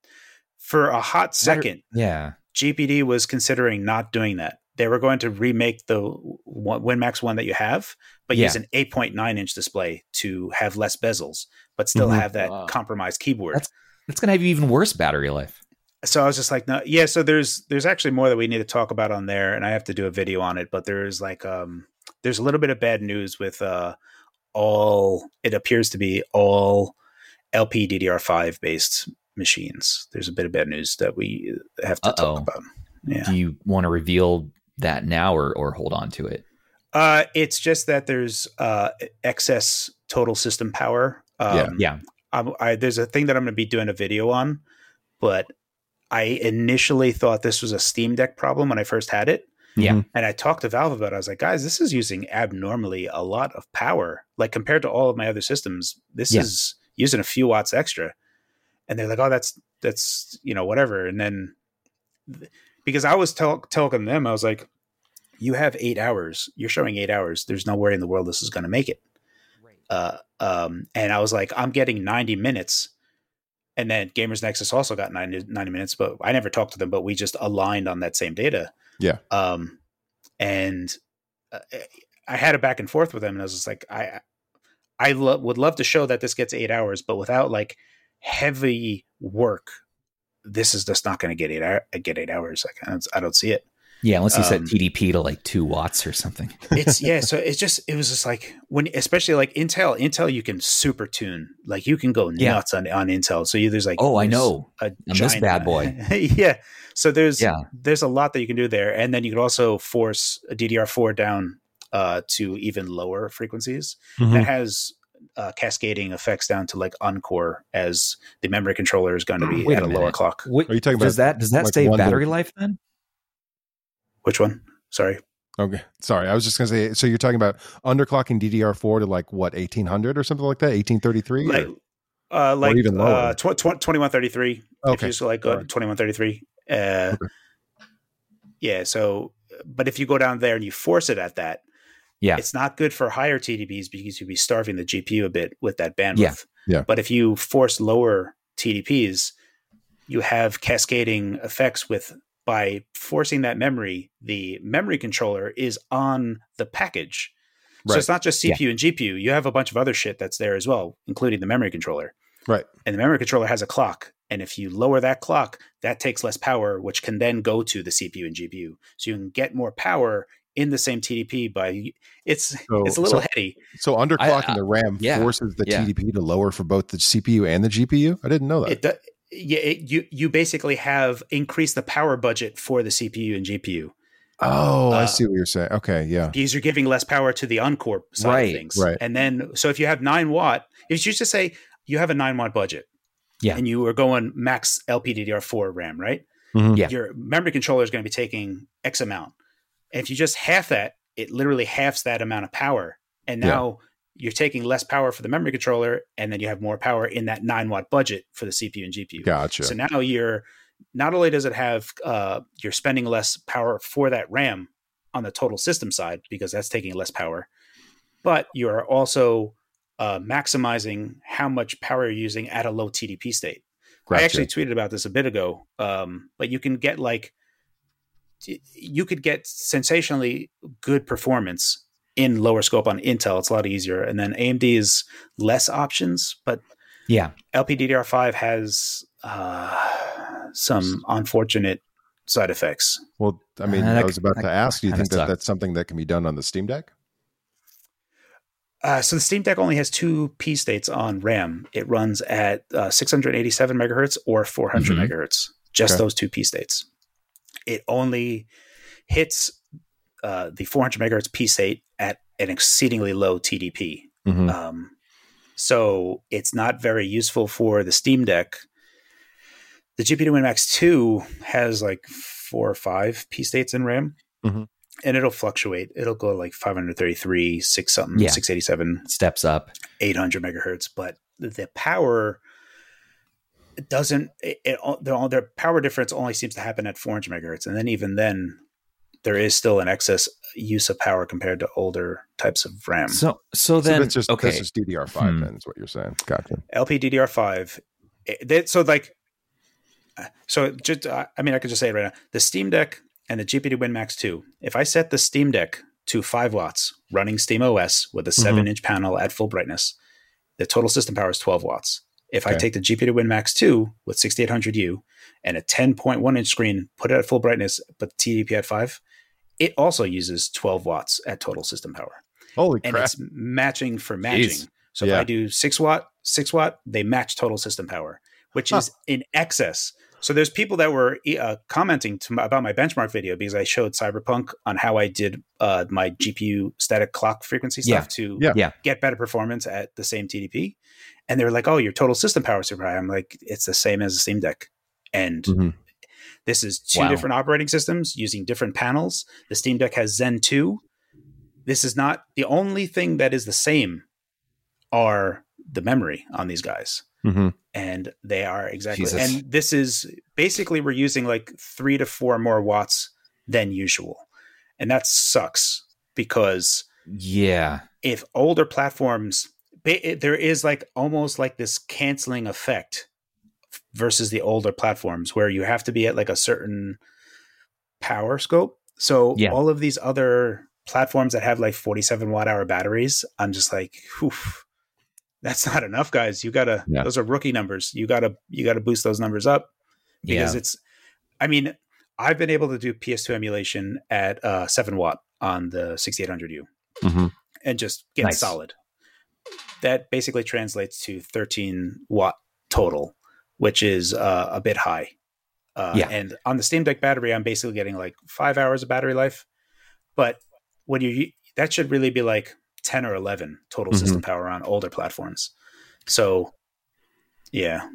for a hot second, Yeah. GPD was considering not doing that. They were going to remake the WinMax one that you have, but Yeah. use an 8.9 inch display to have less bezels, but still Mhm. have that Wow. compromised keyboard. That's- It's gonna have even worse battery life. so I was just like, no, yeah. So there's there's actually more that we need to talk about on there, and I have to do a video on it. But there's like um there's a little bit of bad news with uh all it appears to be all LPDDR5 based machines. There's a bit of bad news that we have to Uh-oh. talk about. Yeah. Do you want to reveal that now or or hold on to it? Uh, it's just that there's uh, excess total system power. Um, Yeah. Yeah. I'm, I, there's a thing that I'm going to be doing a video on, but I initially thought this was a Steam Deck problem when I first had it. Yeah. And I talked to Valve about it. I was like, guys, this is using abnormally a lot of power. Like compared to all of my other systems, this Yeah. is using a few watts extra. And they're like, oh, that's, that's, you know, whatever. And then because I was tell, telling them, I was like, you have eight hours. You're showing eight hours. There's no way in the world this is going to make it. Uh, um, and I was like, I'm getting 90 minutes and then Gamers Nexus also got 90, 90 minutes, but I never talked to them, but we just aligned on that same data. Yeah. Um, and uh, I had a back and forth with them, and I was just like, I, I lo- would love to show that this gets eight hours, but without like heavy work, this is just not going to get eight hour, get eight hours. Like, I don't, I don't see it. Yeah, unless you set Um, TDP to like two watts or something. (laughs) It's yeah. So it's just it was just like when especially like Intel. Intel you can super tune. Like you can go Yeah. nuts on on Intel. So you, there's like Oh, I know. a this bad boy. (laughs) yeah. So there's Yeah. there's a lot that you can do there, and then you can also force a DDR4 down uh, to even lower frequencies. Mhm. That has uh, cascading effects down to like uncore as the memory controller is going to be Wait at a a, lower clock. Wait, Are you talking about does about that does that like save one to- battery life then? Which one? Sorry. Okay, sorry. I was just gonna say. So you're talking about underclocking DDR4 to like what 1800 or something like that, 1833. Like, uh, like even lower. uh, tw- tw- 2133. If Okay. you just like go to Alright. 2133. Uh, Yeah. So, but if you go down there and you force it at that, Yeah. it's not good for higher TDPs because you'd be starving the GPU a bit with that bandwidth. Yeah. Yeah. But if you force lower TDPs, you have cascading effects with by forcing that memory, the memory controller is on the package. So it's not just CPU and GPU. You have a bunch of other shit that's there as well, including the memory controller. Right. And the memory controller has a clock. And if you lower that clock, that takes less power, which can then go to the CPU and GPU. So you can get more power in the same TDP by it's So- it's a little so- heady. So underclocking I- the RAM yeah, forces the yeah. TDP to lower for both the CPU and the GPU. I didn't know that. It, do- yeah, it, you you basically have increased the power budget for the CPU and GPU oh, I uh, see what you're saying. Okay, yeah. because you're giving less power to the Uncore side Right, of things. right. And then so if you have nine watt, if you just say you have a nine watt budget, Yeah. and you are going max LPDDR4 RAM, right? Mhm. Yeah. Your memory controller is going to be taking X amount. And if you just half that, it literally halves that amount of power. And Yeah. now you're taking less power for the memory controller, and then you have more power in that nine watt budget for the CPU and GPU. Gotcha. So now you're not only does it have uh, you're spending less power for that RAM on the total system side because that's taking less power, but you are also uh, maximizing how much power you're using at a low TDP state. I actually tweeted about this a bit ago, um, but you can get like you could get sensationally good performance in lower scope on Intel. It's a lot easier, and then AMD is less options, but Yeah. LPDDR5 has uh, some unfortunate side effects. well, I mean, Uh, I was about that to ask. Do you kinda think that sucks. that's something that can be done on the Steam Deck? Uh, so the Steam Deck only has two P states on RAM. It runs at uh, 687 megahertz or 400 Mhm. megahertz. Just Okay. those two P states. It only hits uh, the 400 megahertz P state at an exceedingly low TDP. Mhm. Um, so it's not very useful for the Steam Deck. The GPU WinMax 2 has like four or five P states in RAM, Mhm. and it'll fluctuate. It'll go like 533, six something, Yeah. 687, Steps up. 800 megahertz. But the power doesn't, it, it, the, their power difference only seems to happen at 400 megahertz. And then even then, there is still an excess use of power compared to older types of RAM. So so So then that's just okay. that's just DDR5 Hmm. then is what you're saying. Gotcha. LPDDR5. it- that- so like, uh, so just I mean I could just say it right now. The Steam Deck and the GPD WinMax 2. If I set the Steam Deck to five watts, running Steam OS with a Mm-hmm. seven inch panel at full brightness, the total system power is 12 watts. If I take the GPD WinMax 2 with 6800U and a 10.1 inch screen, put it at full brightness, but TDP at five, it also uses 12 watts at total system power Holy crap. and it's matching for matching. Jeez. So if I do six watt, six watt, they match total system power, which Huh. is in excess. So there's people that were uh, commenting to my, about my benchmark video because I showed Cyberpunk on how I did uh, my GPU static clock frequency stuff Yeah. to Yeah. Yeah. get better performance at the same TDP. And they were like, "Oh, your total system power super high." I'm like, "It's the same as the Steam Deck." And Mhm. this is two Wow. different operating systems using different panels. The Steam Deck has Zen 2. This is not the only thing that is the same are the memory on these guys. Mhm. And they are exactly Jesus. and this is basically we're using like 3 to 4 more watts than usual. And that sucks because Yeah. if older platforms it- there is like almost like this canceling effect versus the older platforms where you have to be at like a certain power scope. So Yeah. all of these other platforms that have like 47 watt hour batteries, I'm just like, whew, that's not enough, guys. You gotta Yeah. those are rookie numbers. You gotta you gotta boost those numbers up because Yeah. it's I mean, I've been able to do PS2 emulation at uh, seven watt on the 6800U hmm and just get Nice. solid. That basically translates to 13 watt total, which is uh, a bit high. Uh, Yeah. And on the Steam Deck battery, I'm basically getting like five hours of battery life. But when you that should really be like 10 or 11 total Mhm. system power on older platforms. So, yeah,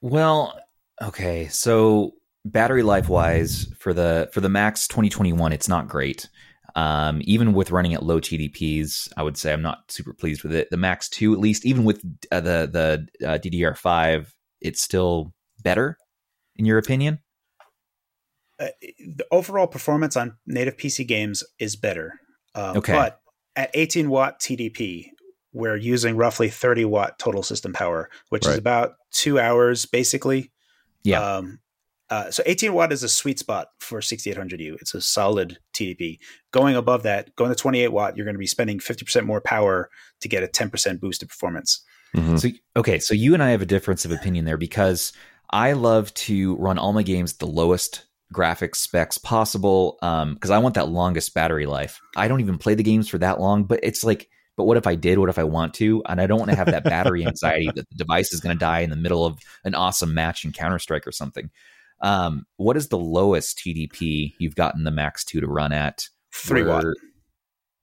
Well, okay. So battery life wise for the for the Max 2021, it's not great. Um, even with running at low TDPs, I would say I'm not super pleased with it. The Max 2, at least, even with uh, the the uh, DDR5, it's still better, in your opinion. uh, the overall performance on native PC games is better. Um, Okay. But at 18 watt TDP, we're using roughly 30 watt total system power, which is about two hours basically. Yeah. Um, uh, so 18 watt is a sweet spot for 6800U. It's a solid TDP. Going above that, going to 28 watt, you're going to be spending 50% more power to get a 10% boost in performance. hmm So okay, so you and I have a difference of opinion there because I love to run all my games at the lowest graphics specs possible because I want that longest battery life. I don't even play the games for that long, but it's like, but what if I did? What if I want to? And I don't want to have that battery anxiety that the device is going to die in the middle of an awesome match in Counter Strike or something. Um, what is the lowest TDP you've gotten the Max Two to run at? Three watt.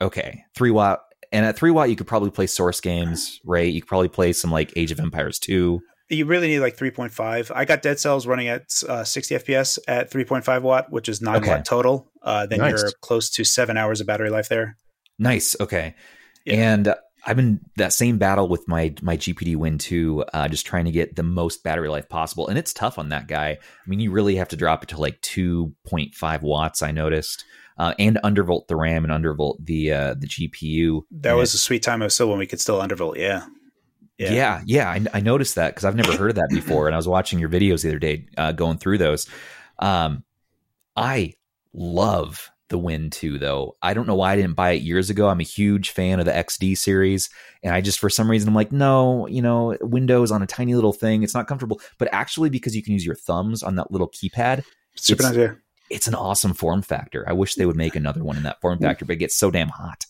Okay, three watt. And at three watt, you could probably play source games, right? You could probably play some like Age of Empires 2. You really need like 3.5. I got Dead Cells running at uh, 60 FPS at 3.5 watt, which is 9 Okay. watt total. Uh, then Nice. you're close to seven hours of battery life there. Nice. Okay. Yeah. And uh, I've been that same battle with my my GPD Win 2, uh, just trying to get the most battery life possible. And it's tough on that guy. I mean, you really have to drop it to like 2.5 watts, I noticed. Uh, and undervolt the RAM and undervolt the uh, the GPU. That was a sweet time of still when we could still undervolt. Yeah. Yeah, yeah, I, I noticed that because I've never heard of that before, and I was watching your videos the other day, uh, going through those. Um, I love the Win 2, though. I don't know why I didn't buy it years ago. I'm a huge fan of the XD series, and I just for some reason I'm like, no, you know, Windows on a tiny little thing, it's not comfortable. But actually, because you can use your thumbs on that little keypad, Super It's- nice. Yeah. it's an awesome form factor. I wish they would make another one in that form factor, but it gets so damn hot.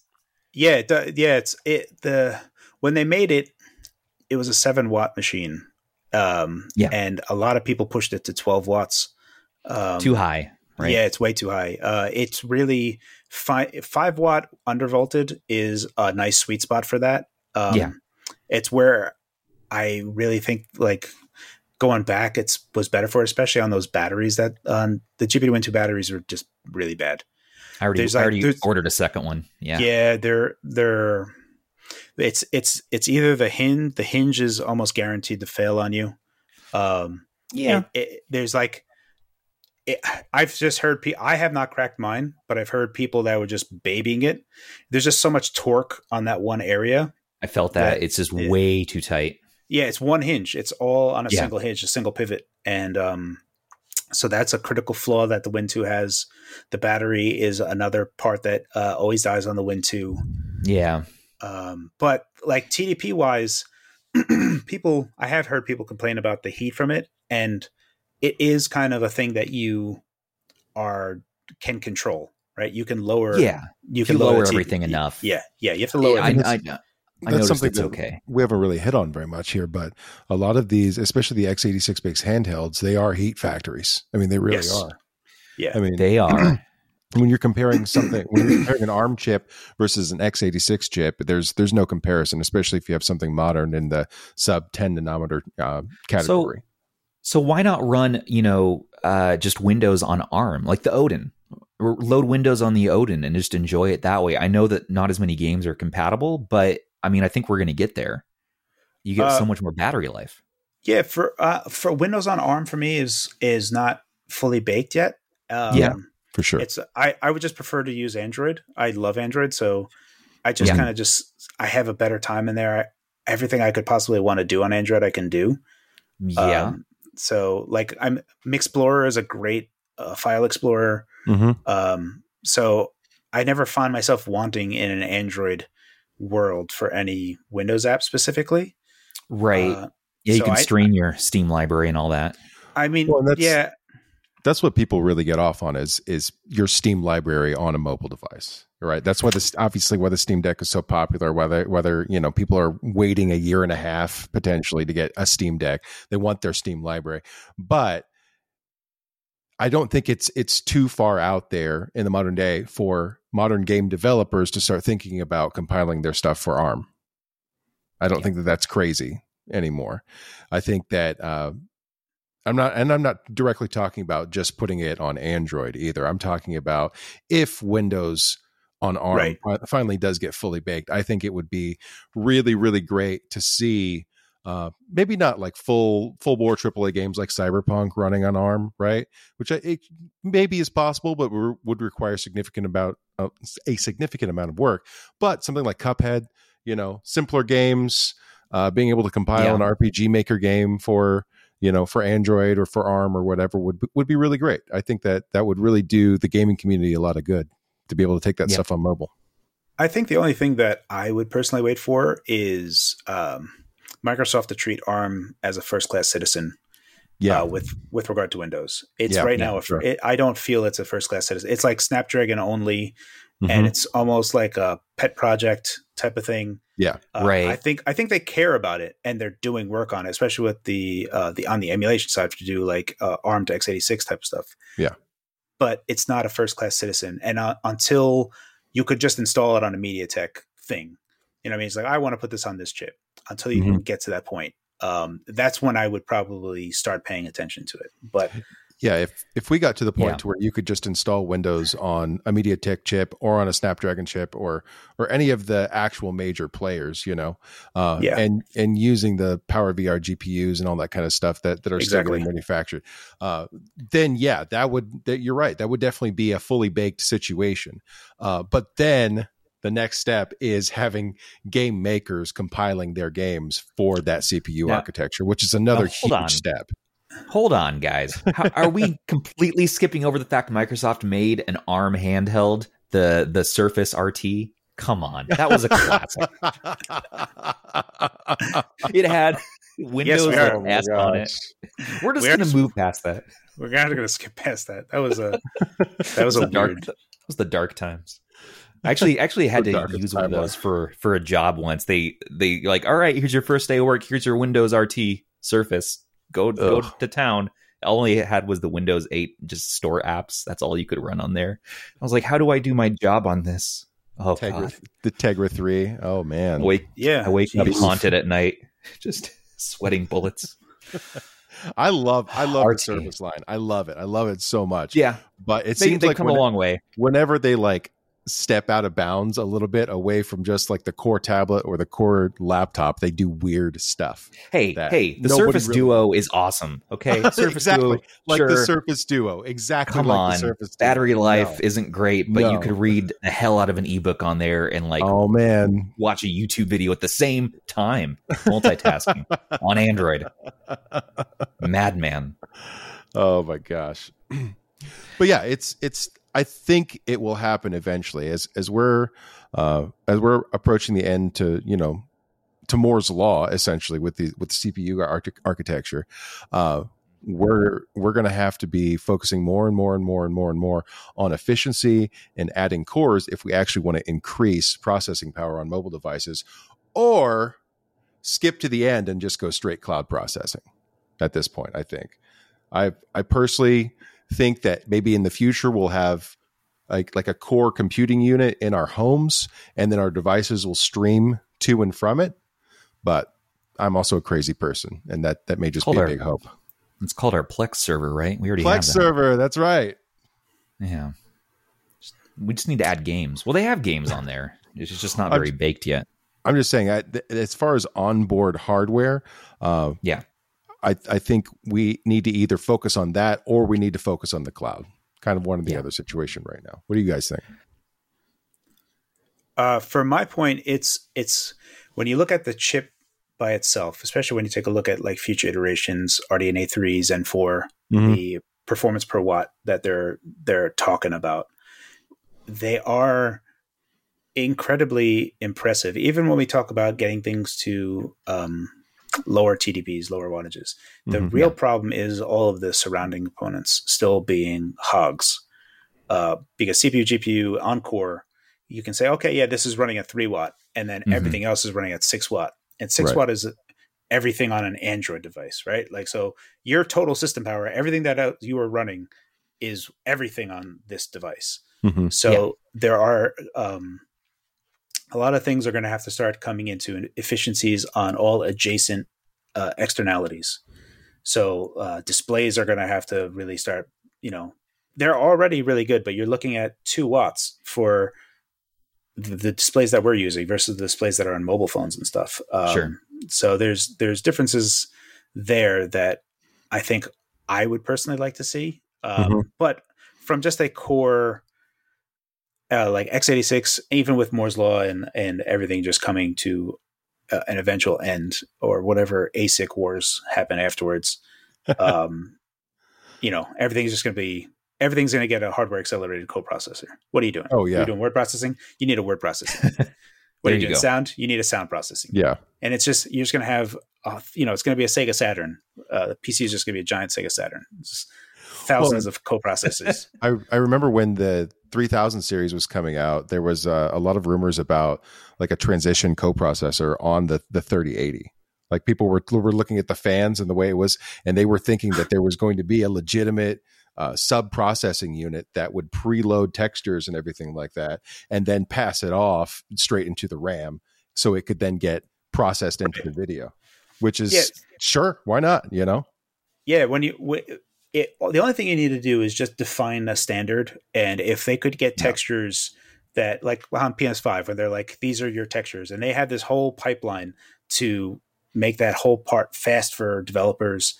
Yeah. Yeah. It's it, the, when they made it, it was a seven watt machine. Um, Yeah. And a lot of people pushed it to 12 watts. Um, Too high, right? Yeah, it's way too high. Uh, it's really five five watt undervolted is a nice sweet spot for that. Um, Yeah. it's where I really think like going back, it's was better for, it, especially on those batteries that um, the GPD Win two batteries are just really bad. I already, There's I already ordered a second one. Yeah. Yeah, they're they're it's it's it's either the hinge the hinge is almost guaranteed to fail on you. Um, it- it- there's like, it, I've just heard. Pe- I have not cracked mine, but I've heard people that were just babying it. There's just so much torque on that one area. I felt that that- it's just yeah. way too tight. Yeah, it's one hinge. It's all on a Yeah. single hinge, a single pivot, and um, so that's a critical flaw that the Win Two has. The battery is another part that uh, always dies on the Win Two. Yeah. Um, but like TDP wise, (clears throat) people I have heard people complain about the heat from it, and it is kind of a thing that you are can control, right? You can lower. Yeah. you can you lower the T- everything enough. Yeah, yeah, you have to lower. I, it. I, I, I That's something it's that- okay. we haven't really hit on very much here, but a lot of these, especially the x86 based handhelds, they are heat factories. I mean, they really Yes. are. yeah, I mean, They (clears throat) are. when you're comparing something, when you're comparing an ARM chip versus an x86 chip, there's there's no comparison, especially if you have something modern in the sub 10 nanometer uh, category. so why not run, you know, uh, just Windows on ARM, like the Odin? Or load Windows on the Odin and just enjoy it that way. I know that not as many games are compatible, but I mean, I think we're going to get there. You get Uh, so much more battery life. yeah. For uh, for Windows on ARM for me is is not fully baked yet. Um, Yeah. for sure. it's I I would just prefer to use Android. I love Android, so I just Yeah. kind of just I have a better time in there. I, everything I could possibly want to do on Android, I can do. Yeah. Um, so like I'm Mixplorer is a great uh, file explorer. Mm-hmm. Um, so I never find myself wanting in an Android world for any Windows app specifically. Right. Uh, yeah, you so can I- stream your Steam library and all that. I mean, Well, yeah, That's what people really get off on is is your Steam library on a mobile device, right? That's why this obviously why the Steam Deck is so popular. Whether whether you know people are waiting a year and a half potentially to get a Steam Deck, they want their Steam library, but I don't think it's it's too far out there in the modern day for modern game developers to start thinking about compiling their stuff for ARM. I don't Yeah. think that that's crazy anymore. I think that uh, I'm not, and I'm not directly talking about just putting it on Android either. I'm talking about if Windows on ARM Right. finally does get fully baked, I think it would be really, really great to see. Uh, maybe not like full full bore AAA games like Cyberpunk running on ARM, right? Which I, it maybe is possible, but re- would require significant about uh, a significant amount of work. But something like Cuphead, you know, simpler games, uh, being able to compile Yeah. an RPG Maker game for you know for Android or for ARM or whatever would would be really great. I think that that would really do the gaming community a lot of good to be able to take that Yeah. stuff on mobile. I think the only thing that I would personally wait for is um, Microsoft to treat ARM as a first class citizen Yeah, uh, with with regard to Windows. It's Yeah, right yeah, now. a sure. it, I don't feel it's a first class citizen. It's like Snapdragon only, Mhm. and it's almost like a pet project type of thing. Yeah. Uh, Right. I think I think they care about it and they're doing work on it, especially with the uh, the on the emulation side to do like uh, ARM to x86 type of stuff. Yeah. but it's not a first class citizen, and uh, until you could just install it on a MediaTek thing, you know, what I mean, it's like I want to put this on this chip. Until you Mm-hmm. get to that point, um, that's when I would probably start paying attention to it. But Yeah, if if we got to the point Yeah. to where you could just install Windows on a MediaTek chip or on a Snapdragon chip or or any of the actual major players, you know, uh, Yeah. and and using the Power VR GPUs and all that kind of stuff that that are still Exactly. getting manufactured, uh, then yeah, that would that you're right, that would definitely be a fully baked situation. Uh, but then the next step is having game makers compiling their games for that CPU Now- architecture, which is another huge on. step. Hold on, guys. How, are we (laughs) completely skipping over the fact Microsoft made an ARM handheld, the the Surface RT? Come on, that was a classic. (laughs) it had Windows we are. with oh on it. We're just We going to just- move past that. we're kind of going to skip past that. That was a that was a dark. weird. That was the dark times. Actually, actually had (laughs) to use one of those for for a job once. They they like, all right, here's your first day of work. Here's your Windows RT Surface. Go go to town. All it had was the Windows 8 just store apps. That's all you could run on there. I was like, how do I do my job on this? Oh Tegra, god. the Tegra 3. Oh man. I wake Yeah, I wake up haunted at night, (laughs) just sweating bullets. I love I love the RT. Surface line. I love it. I love it so much. Yeah, But it they, seems they like come when- a long way. whenever they like step out of bounds a little bit away from just like the core tablet or the core laptop, they do weird stuff. Hey, hey, the Surface really- Duo is awesome. Okay, (laughs) Surface exactly. Duo, Like sure. the Surface Duo. Exactly Come like on, the Surface Duo. battery life No. isn't great, but you could read the hell out of an ebook on there and like oh man. watch a YouTube video at the same time, multitasking (laughs) on Android. Madman. Oh my gosh. (clears throat) but yeah, it's it's I think it will happen eventually as as we're uh as we're approaching the end to, you know, to Moore's law essentially with the with the CPU arch- architecture. Uh we're we're going to have to be focusing more and more and more and more and more on efficiency and adding cores if we actually want to increase processing power on mobile devices or skip to the end and just go straight cloud processing at this point i think I I personally think that maybe in the future we'll have like like a core computing unit in our homes, and then our devices will stream to and from it. But I'm also a crazy person, and that that may just be a on. big hope. It's called our Plex server, right? We already Plex have that. server, that's right. Yeah. We just need to add games. Well, they have games on there. It's just not I'm very baked yet. I'm just saying, I, th- as far as onboard hardware, uh, Yeah. I I think we need to either focus on that or we need to focus on the cloud. Kind of one or the Yeah. other situation right now. What do you guys think? Uh, for my point, it's it's when you look at the chip by itself, especially when you take a look at like future iterations, RDNA three, Zen 4 Mhm. the performance per watt that they're they're talking about, they are incredibly impressive. Even when we talk about getting things to um, lower TDPs, lower wattages, the Mhm. real problem is all of the surrounding components still being hogs. Uh, because CPU, GPU, Uncore, you can say, okay, yeah, this is running at three watt, and then Mhm. everything else is running at six watt, and six Right. watt is everything on an Android device, right? Like, so your total system power, everything that you are running, is everything on this device. Mhm. So there are um, a lot of things are going to have to start coming into efficiencies on all adjacent uh, externalities. So uh, displays are going to have to really start. You know, they're already really good, but you're looking at two watts for the, the displays that we're using versus the displays that are on mobile phones and stuff. Um, Sure. So there's there's differences there that I think I would personally like to see. Um, Mhm. But from just a core uh, like x86 even with moore's law and and everything just coming to uh, an eventual end or whatever asic wars happen afterwards (laughs) um you know everything's just going to be everything's going to get a hardware accelerated coprocessor what are you doing? Oh yeah, you're doing word processing? You need a word processing. (laughs) What are you you doing? go. sound? You need a sound processing. Yeah. and it's just you're just going to have uh, you know it's going to be a sega saturn. Uh, the pc is just going to be a giant sega saturn. It's just thousands of coprocessors (laughs) I, I remember when the 3000 series was coming out, there was uh, a lot of rumors about like a transition co-processor on the, the 3080. Like people were, were looking at the fans and the way it was, and they were thinking that there was going to be a legitimate uh, sub processing unit that would preload textures and everything like that, and then pass it off straight into the RAM so it could then get processed into the video, which is Yeah. sure, why not? You know? yeah when you it the only thing you need to do is just define a standard and if they could get Yeah. textures that like on ps5 where they're like these are your textures and they have this whole pipeline to make that whole part fast for developers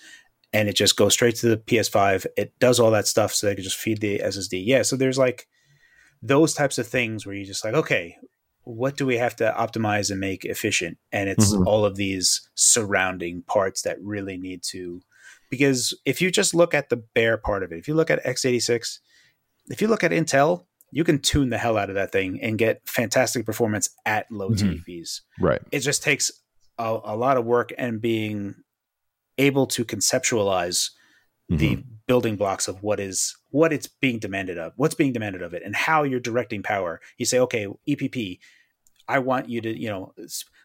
and it just goes straight to the ps5 it does all that stuff so they can just feed the ssd yeah so there's like those types of things where you just like okay what do we have to optimize and make efficient and it's Mhm. all of these surrounding parts that really need to because if you just look at the bare part of it, if you look at x86, if you look at Intel, you can tune the hell out of that thing and get fantastic performance at low Mhm. TDPs. Right. It just takes a, a lot of work and being able to conceptualize the Mhm. building blocks of what is what it's being demanded of, what's being demanded of it, and how you're directing power. You say, okay, EPP, I want you to, you know,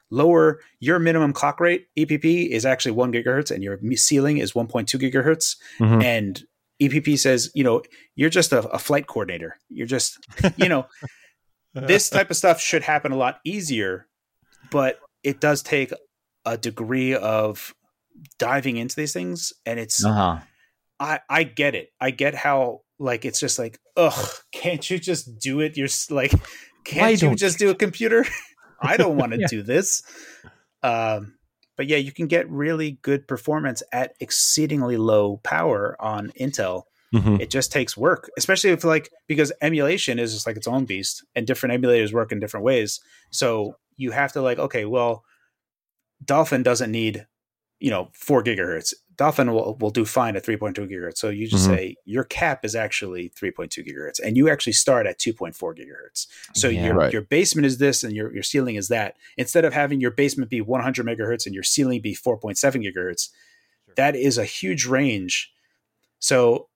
lower your minimum clock rate. EPP is actually one gigahertz, and your ceiling is 1.2 gigahertz. Mhm. And EPP says, you know, you're just a, a flight coordinator. You're just, (laughs) you know, this type of stuff should happen a lot easier, but it does take a degree of diving into these things, and it's Uh-huh. I I get it. I get how like it's just like ugh, can't you just do it? You're like, can't Why you just do a computer? (laughs) I don't want to (laughs) Yeah. do this. Um, but yeah, you can get really good performance at exceedingly low power on Intel. Mhm. It just takes work, especially if like because emulation is just like its own beast, and different emulators work in different ways. So you have to like, okay, well, Dolphin doesn't need, you know, four gigahertz. Dolphin will, will do fine at 3.2 gigahertz. So you just Mhm. say your cap is actually 3.2 gigahertz and you actually start at 2.4 gigahertz. So Yeah. your, Right. your basement is this and your, your ceiling is that. Instead of having your basement be 100 megahertz and your ceiling be 4.7 gigahertz, that is a huge range. So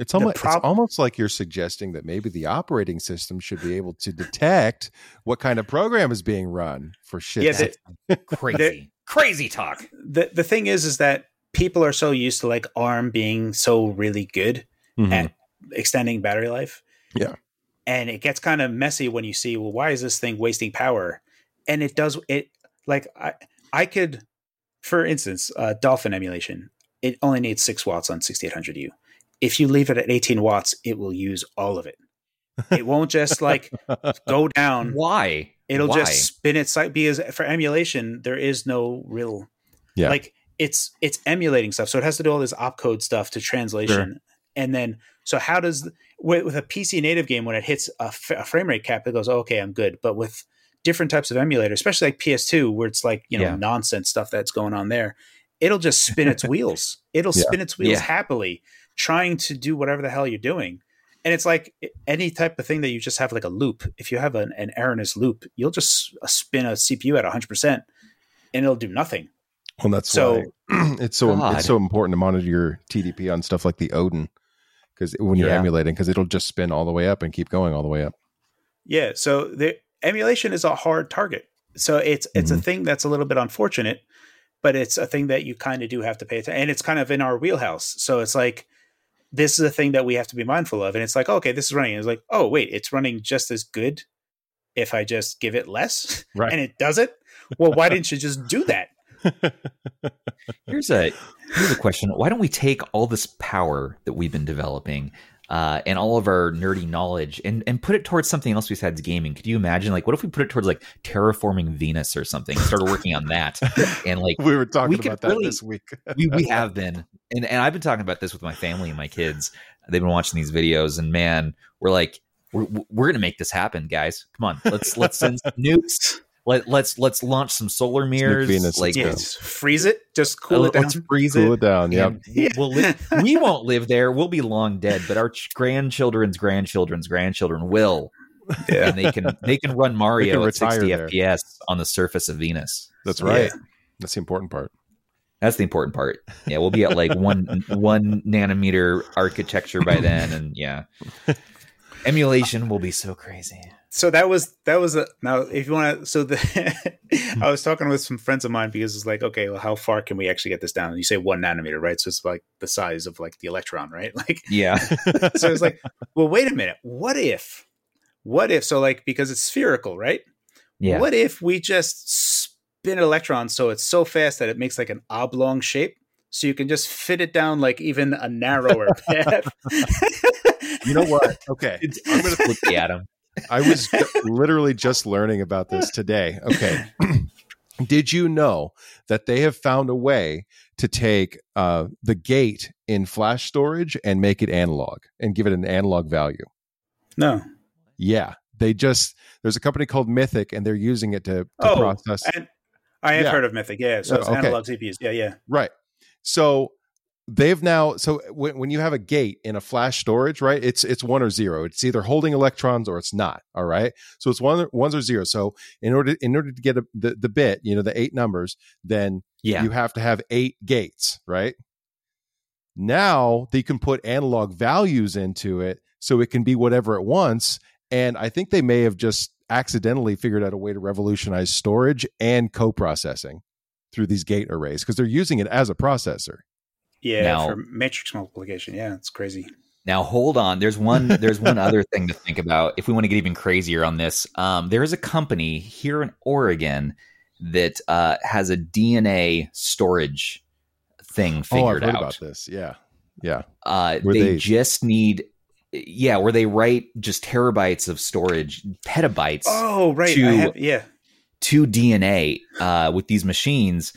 It's almost prob- it's almost like you're suggesting that maybe the operating system should be able to detect what kind of program is being run for shit. Yeah, that- Crazy. (laughs) Crazy talk. the, the thing is, is that people are so used to like ARM being so really good Mhm. at extending battery life. Yeah. And it gets kind of messy when you see, well, why is this thing wasting power? And it does it like I I could, for instance, uh, Dolphin emulation. It only needs six watts on 6800U. If you leave it at 18 watts, it will use all of it. It won't just like go down. Why? It'll Why? just spin its side because for emulation there is no real Yeah. like it's it's emulating stuff so it has to do all this opcode stuff to translation and then so how does with, with a pc native game when it hits a, f- a frame rate cap it goes oh, okay i'm good but with different types of emulators, especially like PS2, where it's like you know Yeah. nonsense stuff that's going on there. It'll just spin its (laughs) wheels. It'll Yeah. spin its wheels Yeah. happily, trying to do whatever the hell you're doing. And it's like any type of thing that you just have like a loop. If you have an, an erroneous loop, you'll just spin a CPU at 100% and it'll do nothing. Well, that's So- why (clears throat) it's so God. it's so important to monitor your TDP on stuff like the Odin because when you're Yeah. emulating, because it'll just spin all the way up and keep going all the way up. Yeah, so the emulation is a hard target. So it's it's a Mhm. thing that's a little bit unfortunate, but it's a thing that you kind of do have to pay attention, and it's kind of in our wheelhouse. So it's like this is a thing that we have to be mindful of, and it's like okay, this is running. And it's like oh wait, it's running just as good if I just give it less, Right. (laughs) and it does it. Well, why didn't you just do that? (laughs) Here's a here's a question. Why don't we take all this power that we've been developing uh, and all of our nerdy knowledge and, and put it towards something else besides gaming? Could you imagine like what if we put it towards like terraforming Venus or something? Started working on that and like (laughs) we were talking we about that really- this week. we, we (laughs) have been and, and i've been talking about this with my family and my kids they've been watching these videos and man we're like we're, we're gonna make this happen guys come on let's let's send some nukes Let, let's let's launch some solar mirrors Venus, like Yeah, just freeze it, just cool uh, it down. let's freeze cool it it down. Yep. and we'll li- (laughs) we won't live there we'll be long dead but our ch- grandchildren's grandchildren's grandchildren will Yeah, and they can they can run mario at 60 there. fps on the surface of venus That's So- right. That's the important part. That's the important part. Yeah, we'll be at like one one nanometer architecture by then, and yeah, (laughs) emulation will be so crazy. So that was that was a now if you want to so the (laughs) i was talking with some friends of mine because it's like okay well how far can we actually get this down and you say one nanometer right so it's like the size of like the electron right (laughs) like Yeah, (laughs) so it's like well wait a minute what if what if so like because it's spherical right yeah. what if we just spin an electron so it's so fast that it makes like an oblong shape so you can just fit it down like even a narrower path You know what? Okay. I'm gonna flip the atom. I was (laughs) literally just learning about this today. Okay. (clears throat) Did you know that they have found a way to take uh, the gate in flash storage and make it analog and give it an analog value? no Yeah. They just, there's a company called Mythic and they're using it to, to Oh, process. and i have Yeah. heard of mythic yeah so it's okay. analog cpus yeah yeah Right. So they've now so when, when you have a gate in a flash storage, right? It's it's one or zero. It's either holding electrons or it's not. All right. So it's one ones or zero So in order in order to get a, the the bit, you know, the eight numbers, then Yeah, you have to have eight gates, right? Now they can put analog values into it so it can be whatever it wants. And I think they may have just accidentally figured out a way to revolutionize storage and co-processing through these gate arrays because they're using it as a processor. Yeah, Now- for matrix multiplication. Yeah, it's crazy. Now hold on. There's one. There's one other thing to think about if we want to get even crazier on this. Um, there is a company here in Oregon that uh, has a DNA storage thing Oh, I've figured heard out. about this. Yeah. Yeah. Uh, they, they- just need, yeah, where they write just terabytes of storage, petabytes Oh, right. To- I have, yeah. to DNA uh, with these machines.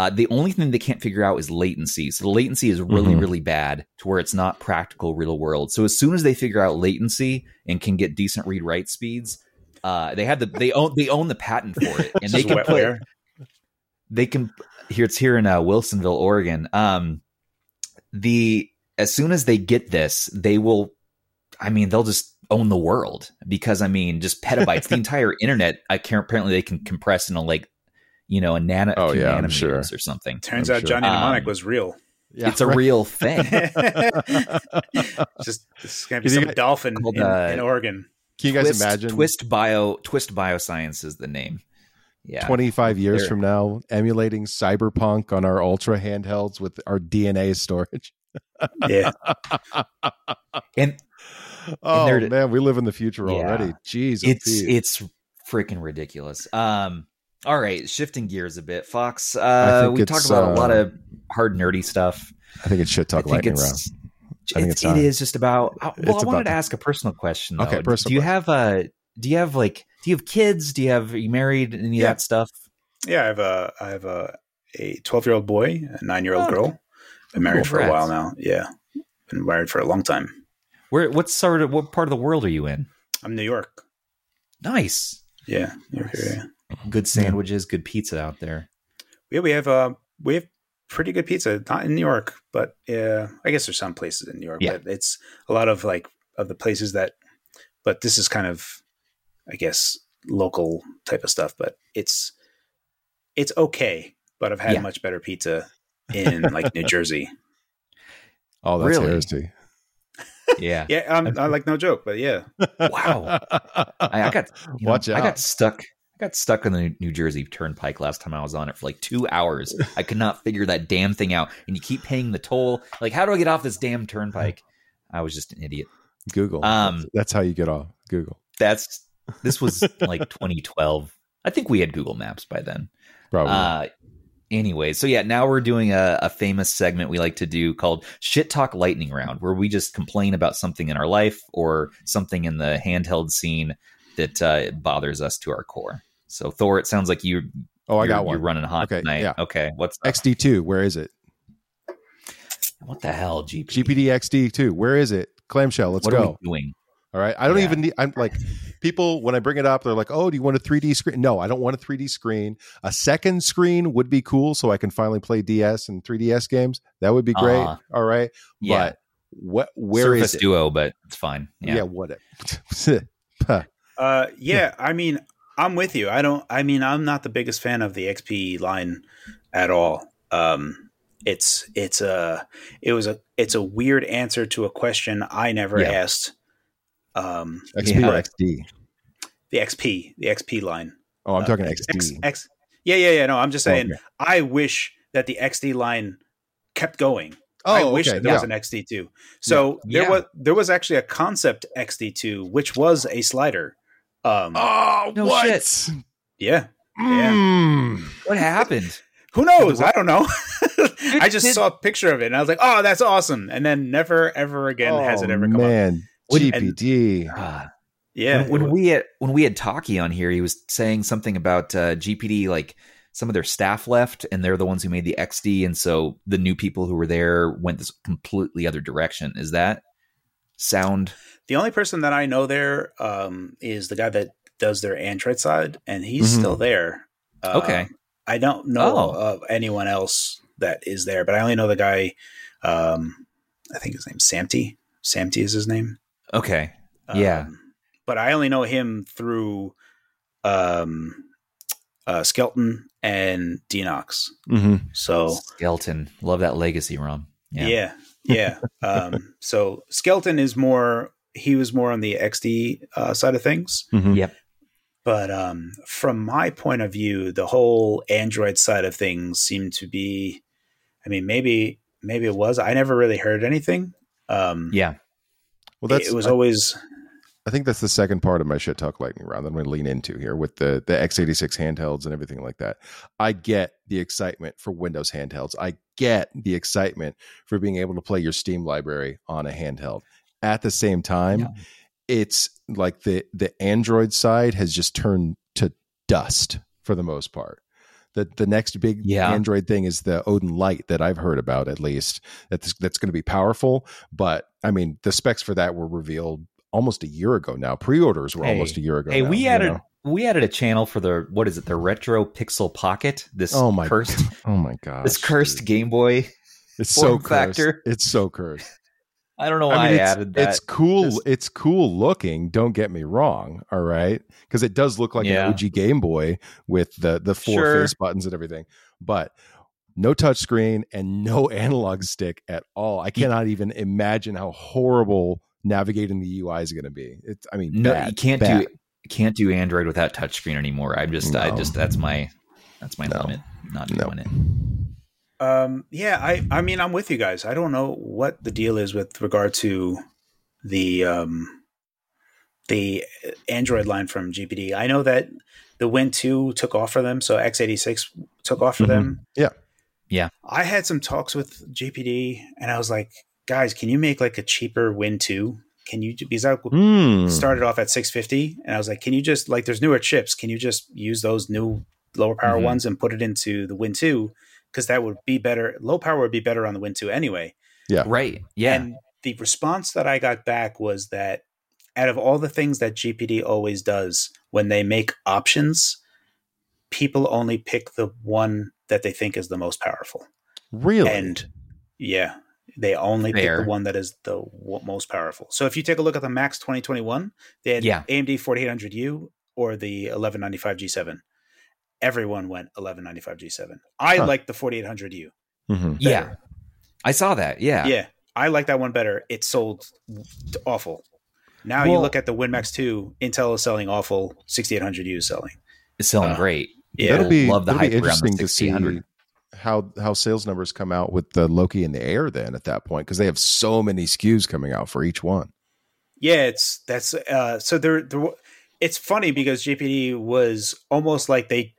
Uh, the only thing they can't figure out is latency. So the latency is really, Mhm. really bad to where it's not practical real world. So as soon as they figure out latency and can get decent read write speeds, uh, they have the they own they own the patent for it, and they can put they can here it's here in uh, Wilsonville, Oregon. Um, the as soon as they get this, they will. I mean, they'll just own the world because I mean, just petabytes. the (laughs) entire internet. I can apparently they can compress into like you know a nano Oh, yeah, I'm nanometers sure. or something. Turns I'm out sure. Johnny Mnemonic Um, was real. Yeah. it's a real (laughs) thing. Just this is gonna be Can some get- dolphin called, in, uh, in Oregon. Can you guys twist, imagine Twist Bio Twist Bioscience is the name. Yeah, 25 years They're- from now emulating cyberpunk on our ultra handhelds with our DNA storage? Yeah. (laughs) and Oh they're- man, we live in the future Yeah. already. Jeez, it's Pete. it's freaking ridiculous. Um, all right, shifting gears a bit, Fox. Uh, we talked about a lot uh, of hard nerdy stuff. I think it's shit talk think lightning it's, round. I think it's it's it time. is just about. uh, Well, It's I wanted about to ask a personal question. Though. Okay, personal Do you question. have a? Do you have like? Do you have kids? Do you have? Are you married? Any Yeah. of that stuff? Yeah, I have a I have a a twelve year old boy, a nine year old Oh, girl. Been married for a while now. Yeah. Been married for a long time. Where? What sort of? What part of the world are you in? I'm New York. Nice. Yeah, New York area. Good sandwiches, good pizza out there. Yeah, we have uh, we have pretty good pizza. Not in New York, but yeah, I guess there's some places in New York. Yeah. But it's a lot of like of the places that. But this is kind of, I guess, local type of stuff. But it's it's okay. But I've had Yeah. much better pizza in like New Jersey. (laughs) Oh, that's Really? heresy. Yeah. Yeah, um, I like no joke, but yeah, Wow. I, I got you know, Watch I got stuck. I got stuck on the New- Jersey Turnpike last time I was on it for like two hours. I could not figure that damn thing out. And you keep paying the toll. Like, how do I get off this damn turnpike? I was just an idiot. Google. Um, that's, that's how you get off Google. That's this was (laughs) like 2012. I think we had Google Maps by then. Probably. Uh, anyway, so yeah, now we're doing a, a famous segment we like to do called Shit Talk Lightning Round, where we just complain about something in our life or something in the handheld scene that uh, bothers us to our core. So, Thor, it sounds like you. oh, I you're, got You're one. running hot Okay, tonight. yeah. Okay, what's up? XD2, where is it? what the hell, GP? GPD XD2, where is it? Clamshell, let's what are go. we doing? All right. I don't Yeah. even need, I'm like, people, when I bring it up, they're like, oh, do you want a 3D screen? No, I don't want a 3D screen. A second screen would be cool so I can finally play DS and 3DS games. That would be great. Uh-huh. All right. Yeah, But what, where is Surface it? Duo, but it's fine. Yeah, Yeah, what? (laughs) uh, yeah. I mean, I'm with you. I don't. I mean, I'm not the biggest fan of the XP line at all. Um, it's it's a it was a it's a weird answer to a question I never Yeah. asked. Um, XP Yeah. or XD? the XP, the XP line. Oh, I'm Uh, talking XD. X, yeah, yeah, yeah. No, I'm just saying. okay. I wish that the XD line kept going. I Oh, wish okay. there Yeah. was an XD2. So Yeah. there was there was actually a concept XD2, which was a slider. Um, Oh, No what? shit. yeah. Yeah. Mm. what happened? Who knows? I don't know. (laughs) I just did- saw a picture of it and I was like, "Oh, that's awesome!" And then never, ever again has it Oh, ever come up. man. When- GPD. Ah, Yeah, when, when we had when we had Taki on here, he was saying something about uh, GPD, like some of their staff left, and they're the ones who made the XD, and so the new people who were there went this completely other direction. Is that sound? The only person that I know there um, is the guy that does their Android side, and he's Mhm. still there. Uh, Okay. I don't know Oh. of anyone else that is there, but I only know the guy. Um, I think his name's Samty. Samty is his name. Okay, Yeah. Um, but I only know him through um, uh, Skelton and Denox. hmm So skeleton, love that legacy, Rom. yeah, yeah. (laughs) um, so Skelton is more. He was more on the XD uh, side of things. hmm Yep. But um, from my point of view, the whole Android side of things seemed to be. I mean, maybe maybe it was. I never really heard anything. Um, Yeah, Well, that's it was I, always. I think that's the second part of my shit talk lightning round that I'm going to lean into here with the the x86 handhelds and everything like that. I get the excitement for Windows handhelds. I get the excitement for being able to play your Steam library on a handheld. At the same time, Yeah. it's like the the Android side has just turned to dust for the most part. The the next big Yeah. Android thing is the Odin Lite that I've heard about at least. That's that's going to be powerful, but I mean the specs for that were revealed almost a year ago now. Pre-orders were Hey. almost a year ago. Hey, now, we added know? we added a channel for the what is it? The Retro Pixel Pocket. This Oh my cursed (laughs) Oh my god. this cursed Game Boy. It's so cursed. factor. It's so cursed. I don't know why I, it's, added that. it's cool. Just- it's cool looking. Don't get me wrong. All right, because it does look like Yeah. an OG Game Boy with the the four Sure. face buttons and everything, but no touch screen and no (laughs) analog stick at all. I cannot even imagine how horrible navigating the UI is going to be. It's. I mean, no, bad, you can't bad. do can't do Android without touchscreen anymore. I'm just I just that's my that's my No. limit. Not No. doing it. Um, yeah, I, I mean, I'm with you guys. I don't know what the deal is with regard to the um, the Android line from GPD. I know that the Win two took off for them, so x86 took off for Mhm. them. Yeah. Yeah. I had some talks with GPD, and I was like, guys, can you make like a cheaper Win two? Can you because I Hmm. started off at 650, and I was like, can you just like there's newer chips? Can you just use those new lower power Mhm. ones and put it into the Win two? Because that would be better. Low power would be better on the Win two anyway. Yeah. Right. Yeah. And the response that I got back was that out of all the things that GPD always does, when they make options, people only pick the one that they think is the most powerful. Really? And yeah, they only Fair. pick the one that is the w- most powerful. So if you take a look at the Max 2021, they had Yeah. AMD 4800U or the 1195 G7. Everyone went 1195 G7. I Huh. like the 4800U. Mhm. Yeah. I saw that. Yeah. Yeah, I like that one better. It sold awful. Now you look at the WinMax 2, Intel is selling awful, 6800U is selling. It's selling Uh, great. Yeah, that'll be love the that'll be hype around the interesting to see how how sales numbers come out with the Loki in the air then at that point because they have so many SKUs coming out for each one. Yeah, it's that's uh so there there wa- it's funny because GPD was almost like they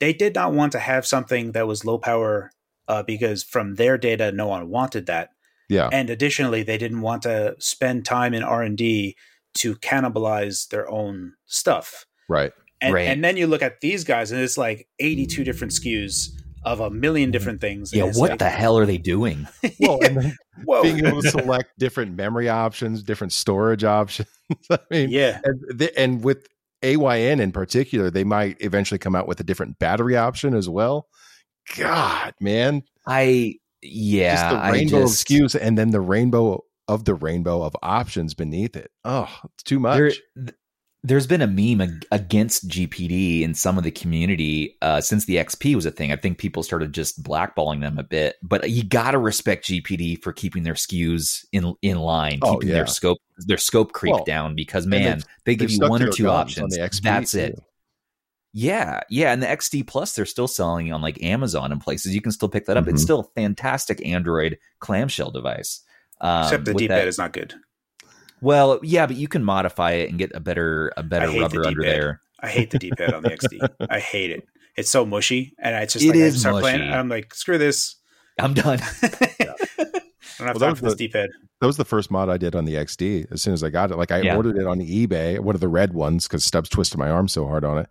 they did not want to have something that was low power uh because from their data no one wanted that. Yeah, And additionally they didn't want to spend time in R&D to cannibalize their own stuff. right. And Right. and then you look at these guys and it's like 82 different SKUs of a million different things. Yeah. What like, the hell are they doing? (laughs) Well, and then (laughs) Whoa. being able to select different memory options, different storage options. (laughs) I mean, yeah. and, and with AYN in particular, they might eventually come out with a different battery option as well. God, man, I yeah. just the rainbow just, of SKUs and then the rainbow of the rainbow of options beneath it. Oh, it's too much. there, th- there's been a meme ag- against GPD in some of the community uh, since the XP was a thing. I think people started just blackballing them a bit, but you got to respect GPD for keeping their SKUs in in line, Oh, keeping yeah. their scope their scope creep Well, down. Because man, they've- give you one or two options. on the XP. That's it. too. Yeah, yeah, and the XD Plus they're still selling on like Amazon and places. You can still pick that up. Mhm. It's still a fantastic Android clamshell device. Um, Except the with D-pad that- is not good. Well, yeah, but you can modify it and get a better a better I hate the rubber under D-pad. there. I hate the D-pad on the XD. (laughs) I hate it. It's so mushy, and I just It like I is just start playing. mushy. And I'm like, screw this. I'm done. (laughs) I don't have Well, that time was for this the- D-pad. That was the first mod I did on the XD. As soon as I got it, like I Yeah. ordered it on eBay, one of the red ones, because Stubbs twisted my arm so hard on it.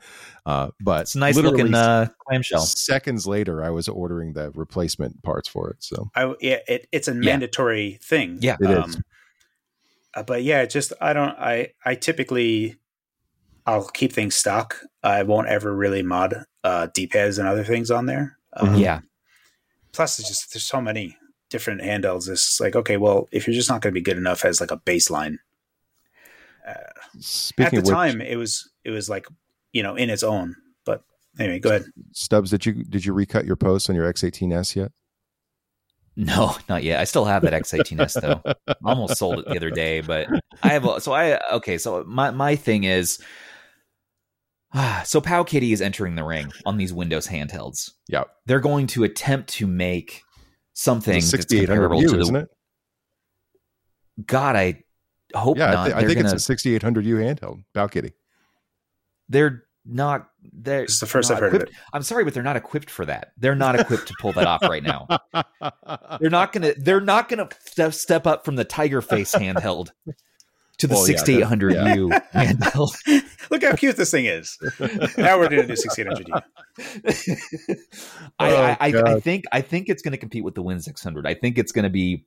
Uh, but It's a nice looking uh, clamshell. Seconds later, I was ordering the replacement parts for it. So I yeah, it, it's a mandatory thing. Yeah. It is. Uh, but yeah, just I don't. I I typically I'll keep things stock. I won't ever really mod uh, D-pads and other things on there. Um, Mhm. Yeah, Plus, it's just there's so many different handhelds. It's like okay, well, if you're just not going to be good enough as like a baseline. Uh, speaking at the of which, time, it was it was like you know in its own. But anyway, go ahead. Stubbs, did you did you recut your post on your X18s yet? No, not yet. I still have that X18s though. I almost sold it the other day, but I have. A, so I okay. So my my thing is, ah, (sighs) so Powkiddy is entering the ring on these Windows handhelds. Yeah, They're going to attempt to make something that's 6800 comparable U, to the. isn't it? God, I hope Yeah, not. I They're think gonna, it's a 6800 U handheld. Powkiddy. they're not. They're the first I've heard of equipped- I'm sorry, but they're not equipped for that. They're not equipped to pull that off right now. They're not gonna. They're not gonna step, step up from the Tiger Face handheld to the Well, 6800U handheld. (laughs) Look how cute this thing is. now we're going to do 1600U. I, Oh, I, I, I think I think it's going to compete with the Win 600. I think it's going to be,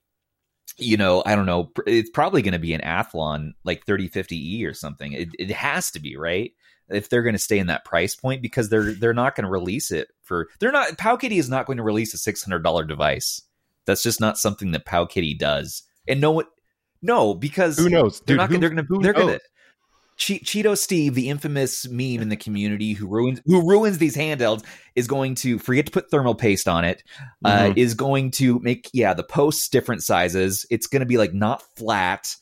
you know, I don't know. It's probably going to be an Athlon like 3050E or something. It, it has to be right if they're going to stay in that price point because they're they're not going to release it for they're not Powkiddy is not going to release a six hundred dollar device. That's just not something that Powkiddy does. And no one, no, because Who knows? they're Dude, not. who- they're gonna. They're gonna. Che- Cheeto Steve, the infamous meme in the community who ruins who ruins these handhelds, is going to forget to put thermal paste on it. Uh, Mhm. is going to make yeah the posts different sizes. It's going to be like not flat.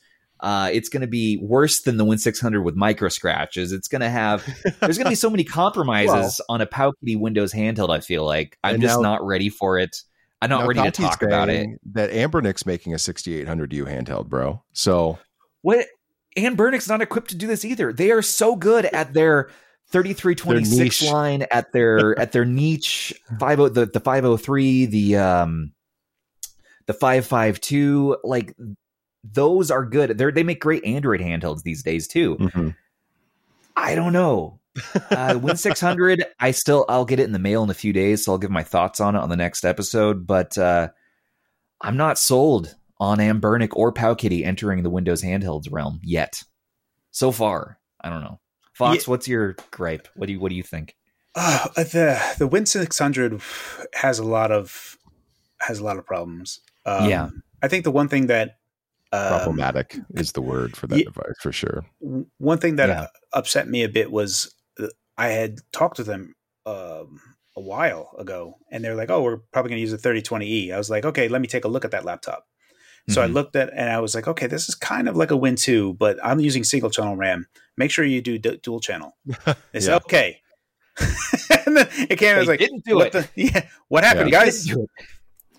Uh, it's going to be worse than the Win 600 with micro scratches. It's going to have. There's going to be so many (laughs) compromises on a Powkiddy Windows handheld. I feel like I'm just now- not ready for it. I'm not ready to talk about it. That Anbernic's making a 6800U handheld, bro. So What? Anbernic's not equipped to do this either. They are so good at their 3326 niche. line, at their (laughs) at their niche 50 the the 503, the um the 552, like those are good. They they make great Android handhelds these days too. mhm. I don't know. (laughs) Uh, Win 600, I still I'll get it in the mail in a few days, so I'll give my thoughts on it on the next episode. But uh, I'm not sold on Anbernic or Powkiddy entering the Windows handhelds realm yet. So far, I don't know. Fox, what's your gripe? What do you what do you think? Uh, the the Win six hundred has a lot of has a lot of problems. Um, Yeah. I think the one thing that um, Problematic is the word for that yeah. device for sure. one thing that Yeah. upset me a bit was uh, I had talked to them um, a while ago, and they're like, "Oh, we're probably going to use a 3020e." I was like, "Okay, let me take a look at that laptop." So I Mhm. looked at and I was like, "Okay, this is kind of like a Win 2, but I'm using single channel RAM. Make sure you do du- dual channel." (laughs) They said, "Okay." (laughs) and then it came. I was like, didn't do what it. The, (laughs) yeah, what happened, Yeah. guys?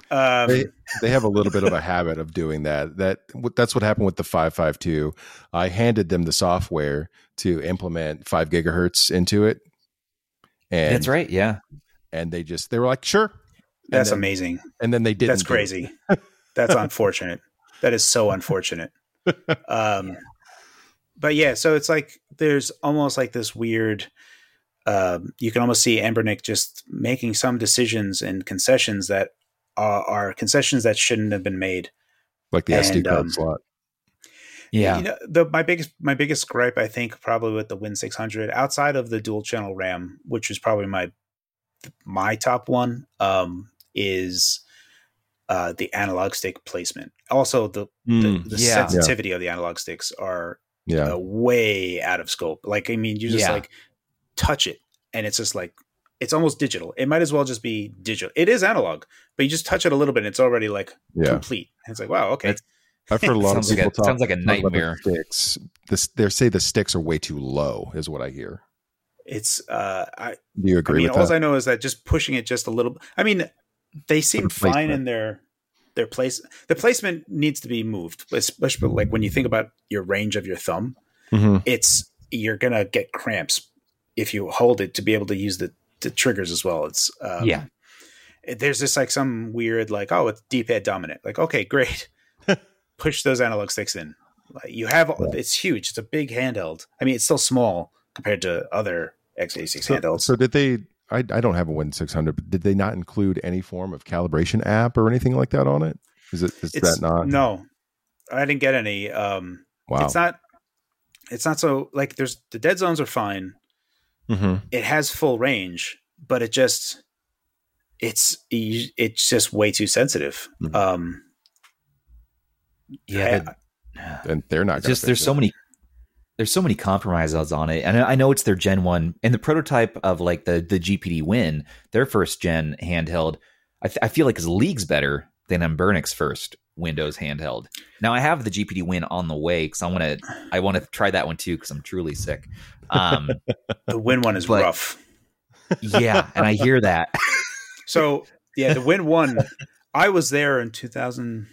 Do it. Um, They, they have a little bit of a habit of doing that. That that's what happened with the 552. I handed them the software to implement 5 gigahertz into it. And That's right. Yeah. and they just they were like, "Sure." that's and then, amazing. And then they didn't. That's crazy. (laughs) That's unfortunate. That is so unfortunate. Um, but yeah, so it's like there's almost like this weird. Um, you can almost see Anbernic just making some decisions and concessions that are, are concessions that shouldn't have been made. Like the SD And, card um, slot. Yeah. You know, the my biggest my biggest gripe I think probably with the Win 600 outside of the dual channel RAM, which is probably my my top one, um, is uh, the analog stick placement. Also, the the, Mm, the Yeah. sensitivity of the analog sticks are yeah. uh, way out of scope. Like, I mean, you just Yeah. like touch it, and it's just like it's almost digital. It might as well just be digital. It is analog, but you just touch it a little bit, and it's already like Yeah. complete. And it's like, wow, okay. That's- I've heard a lot of Sounds like people a- talk, sounds like a talk about the nightmare. Sticks. This they say the sticks are way too low, is what I hear. it's uh, I Do you agree? I agree mean, with all that? I know is that just pushing it just a little. I mean, they seem the fine in their their place. The placement needs to be moved, especially like when you think about your range of your thumb. Mhm. It's you're gonna get cramps if you hold it to be able to use the the triggers as well. It's um, Yeah. There's just like some weird like oh it's D pad dominant. Like okay great, (laughs) push those analog sticks in. Like you have it's huge. It's a big handheld. I mean it's still small compared to other x86 So, handhelds. so did they? I, I don't have a Win 600, but did they not include any form of calibration app or anything like that on it? Is it is it's that not? no i didn't get any um Wow. it's not it's not so like there's the dead zones are fine Mhm. it has full range but it just it's it's just way too sensitive Mhm. um Yeah. I- And they're not just there's fix so it. many there's so many compromises on it and i know it's their gen 1 and the prototype of like the the gpd win their first gen handheld i, th- I feel like is leagues better than Anbernic's first windows handheld. Now i have the gpd win on the way because i want to i want to try that one too because i'm truly sick. Um (laughs) the win one is But- rough. Yeah and i hear that. (laughs) So yeah the win one i was there in 2000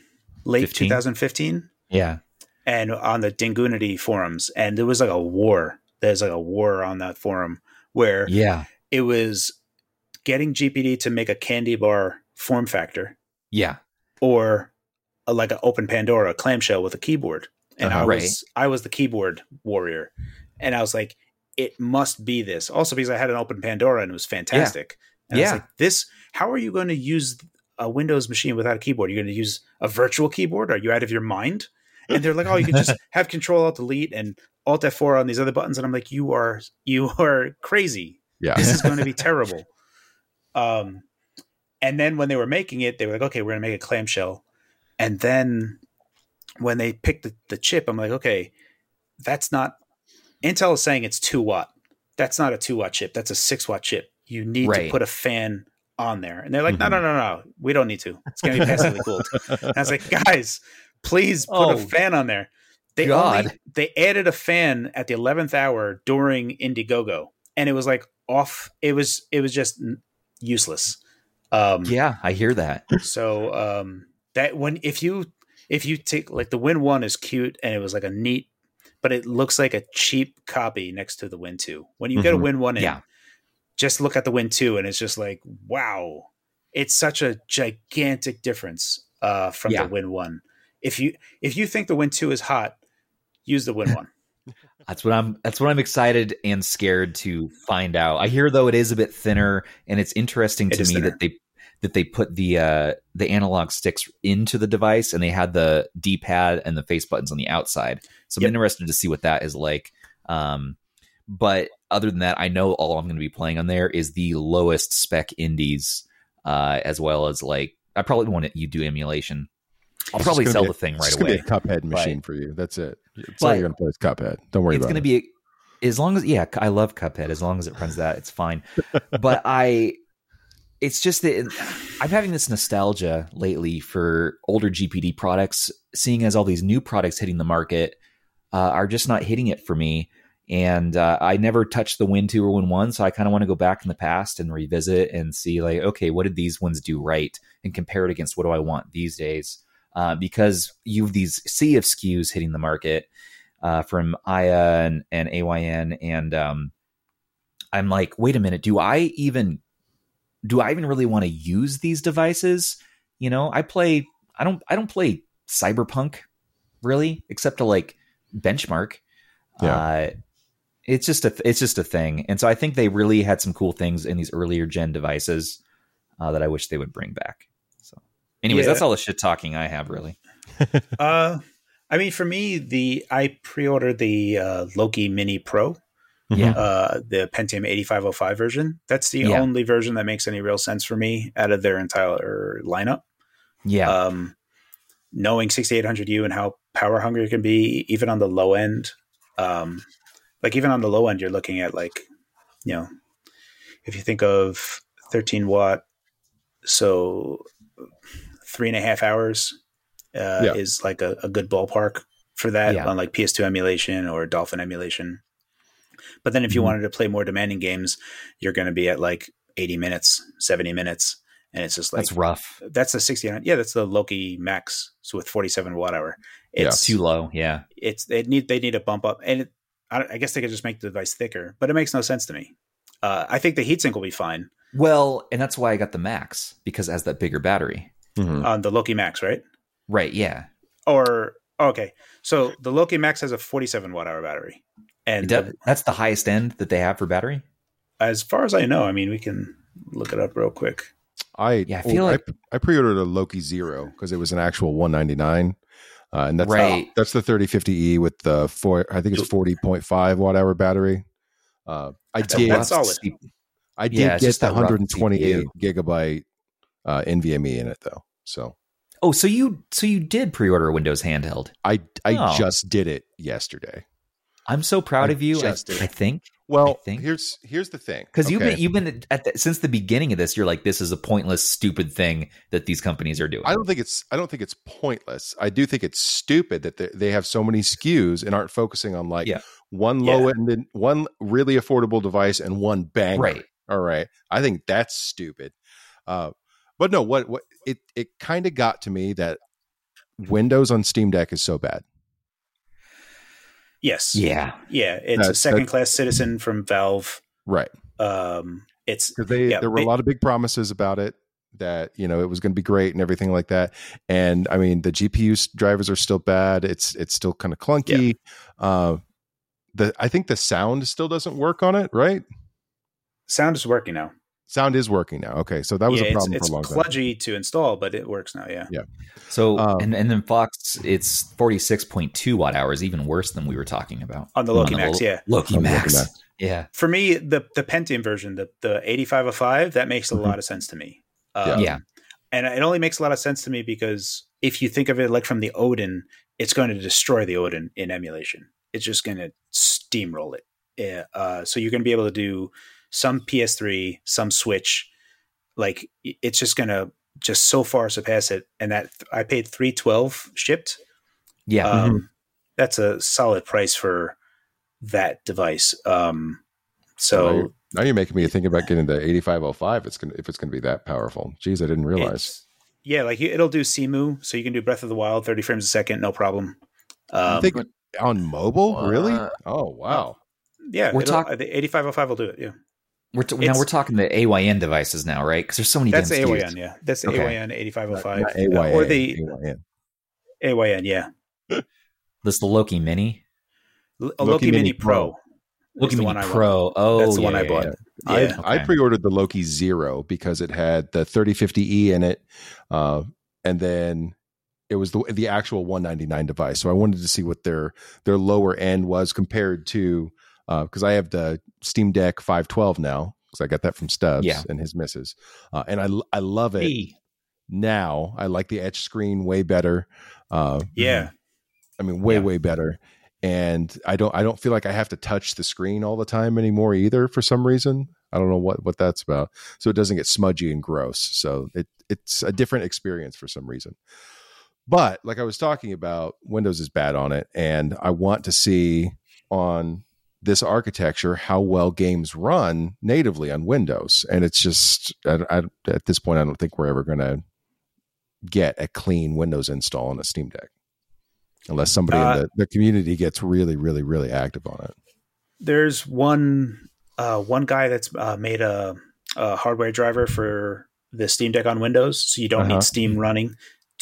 late 15? 2015 yeah. And on the Dingoonity forums, and there was like a war. There's like a war on that forum where yeah. it was getting GPD to make a candy bar form factor yeah. or a, like an open Pandora clamshell with a keyboard. And Uh-huh. I Right. was I was the keyboard warrior, and I was like, it must be this. Also because I had an open Pandora and it was fantastic. And I was Yeah. like, this. How are you going to use a Windows machine without a keyboard? You're going to use a virtual keyboard? Are you out of your mind? And they're like, oh, you can just (laughs) have Control Alt Delete and Alt F4 on these other buttons. And I'm like, you are you are crazy Yeah. this is going to be (laughs) terrible. Um, and then when they were making it, they were like, okay, we're going to make a clamshell. And then when they picked the, the chip, I'm like, okay, that's not. Intel is saying it's two watt. That's not a two watt chip. That's a six watt chip. You need Right. to put a fan on there. And they're like, no, no, no, no. We don't need to. It's going to be (laughs) passively cooled. And I was like, guys, please put a Oh, fan on there. They God. only they added a fan at the eleventh hour during Indiegogo, and it was like off. It was it was just useless. Um, yeah i hear that So um, that when if you if you take like the Win One is cute and it was like a neat, but it looks like a cheap copy next to the Win Two. When you get a Mhm. Win One in, Yeah. just look at the Win Two, and it's just like wow, it's such a gigantic difference uh, from Yeah. the Win One. If you if you think the Win Two is hot, use the Win (laughs) One. That's what I'm that's what I'm excited and scared to find out. I hear though it is a bit thinner and it's interesting It to me thinner. that they that they put the uh the analog sticks into the device and they had the D-pad and the face buttons on the outside. So I'm Yep. interested to see what that is like. Um but other than that, I know all I'm going to be playing on there is the lowest spec indies, uh, as well as like I probably want you do emulation. I'll It's probably sell gonna the thing It's right gonna away. be a Cuphead machine But- for you. That's it. It's all you're gonna play is Cuphead. Don't worry it's to it. be as long as yeah, I love Cuphead. As long as it runs that, it's fine. but (laughs) I, it's just that I'm having this nostalgia lately for older GPD products, seeing as all these new products hitting the market uh, are just not hitting it for me. And uh, I never touched the Win two or Win one, so I kind of want to go back in the past and revisit and see like, okay, what did these ones do right, and compare it against what do I want these days. Uh, because you have these sea of SKUs hitting the market uh, from Aya and, and AYN, and um, I'm like, wait a minute, do I even do I even really want to use these devices? You know, I play I don't I don't play Cyberpunk really, except to like benchmark. Yeah. Uh, it's just a it's just a thing, and so I think they really had some cool things in these earlier gen devices uh, that I wish they would bring back. So, anyways, Yeah. that's all the shit talking I have really. (laughs) Uh, I mean, for me, the I pre-ordered the uh, Loki Mini Pro, Yeah. uh, the Pentium 8505 version. That's the Yeah. only version that makes any real sense for me out of their entire lineup. Yeah, Um, knowing 6800U and how power hungry it can be, even on the low end, um, like even on the low end, you're looking at like, you know, if you think of 13 watt, so three and a half hours uh, Yeah. is like a, a good ballpark for that Yeah. on like PS2 emulation or Dolphin emulation. But then if you Mhm. wanted to play more demanding games, you're going to be at like 80 minutes, 70 minutes. And it's just like, that's rough. that's the 69. Yeah, that's the Loki Max. So with 47 watt hour, it's Too low. Yeah. it's they need they need to bump up, and it, I, I guess they could just make the device thicker, but it makes no sense to me. Uh, I think the heatsink will be fine Well, and that's why I got the Max because it has that bigger battery. Mhm. on the Loki Max, right? Right. Yeah. Or okay, so the Loki Max has a 47 watt hour battery, and That- that's the highest end that they have for battery. as far as I know, I mean, we can look it up real quick. I Yeah, I feel like- I, pre-ordered a Loki Zero because it was an actual 199, uh, and that's Right. that's the 3050e with the four. I think it's 40.5 watt hour battery. Uh, I That's- did. that's solid. I did Yeah, get the 128 gigabyte uh, NVMe in it though. So Oh, so you so you did pre-order a Windows handheld. I I Oh. just did it yesterday. I'm so proud I of you. I. I think Well, think- here's here's the thing because you've been you've been at the, since the beginning of this. You're like, this is a pointless, stupid thing that these companies are doing. I don't think it's I don't think it's pointless. I do think it's stupid that they, they have so many SKUs and aren't focusing on like Yeah. one low end, one really affordable device and one bang. Right. All right. I think that's stupid. Uh, but no, what what it it kind of got to me that Windows on Steam Deck is so bad. Yes, Yeah. yeah, it's a second class citizen from Valve. Right. Um, it's Because they Yeah, there were they- a lot of big promises about it that you know it was going to be great and everything like that. And I mean the GPU drivers are still bad. It's it's still kind of clunky. Uh, the I think the sound still doesn't work on it. Right. sound is working now. Sound is working now. Okay, so that was yeah, a problem it's, for a long time. it's time. kludgy to install, but it works now. Yeah. Yeah. So Um, and and then Fox, it's 46.2 watt hours, even worse than we were talking about On the Loki On Max, Lo- yeah. Loki On the Loki Max. Max. Yeah. For me, the the Pentium version, the the 8505, that makes a Mhm. lot of sense to me. Yeah. Um, Yeah. And it only makes a lot of sense to me because if you think of it like from the Odin, it's going to destroy the Odin in emulation. It's just going to steamroll it. Yeah, uh, so you're going to be able to do some PS3, some Switch. Like it's just going to just so far surpass it. And that I paid 312 shipped. Yeah. Um, That's a solid price for that device. Um, so Now you're, now you're making me think about getting the 8505. It's gonna if it's gonna be that powerful. Jeez, I didn't realize. It's- yeah, like it'll do Cemu, so you can do Breath of the Wild, thirty frames a second, no problem. You Um, think on mobile, really? Oh wow. yeah, we're it'll- talk- the eighty five hundred five will do it. Yeah, We're t- now we're talking the AYN devices now, right? Because there's so many that's the damn SKUs. AYN. Yeah, that's the Okay. AYN 8505, Not, not AYN, or the AYN. AYN. Yeah, This the Loki Mini. L- a Loki, Mini, Pro. is Loki the Mini one I. Pro. Oh, That's the yeah, one I bought. yeah. Yeah. I, I Okay. pre-ordered the Loki Zero because it had the 3050e in it, uh, and then it was the the actual 199 device. So I wanted to see what their their lower end was compared to because I have the Steam Deck 512 now because I got that from Stubbs Yeah. and his misses, uh, and I I love it Hey, now. I like the etch screen way better. Uh, Yeah. I mean, way Yeah. way better. And I don't I don't feel like I have to touch the screen all the time anymore either for some reason. I don't know what what that's about. So it doesn't get smudgy and gross. So it it's a different experience for some reason. But like I was talking about, Windows is bad on it, and I want to see on this architecture how well games run natively on Windows. And it's just I, I, at this point, I don't think we're ever going to get a clean Windows install on a Steam Deck unless somebody Uh, in the, the community gets really, really, really active on it. There's one uh, one guy that's uh, made a, a hardware driver for the Steam Deck on Windows, so you don't Uh-huh. need Steam running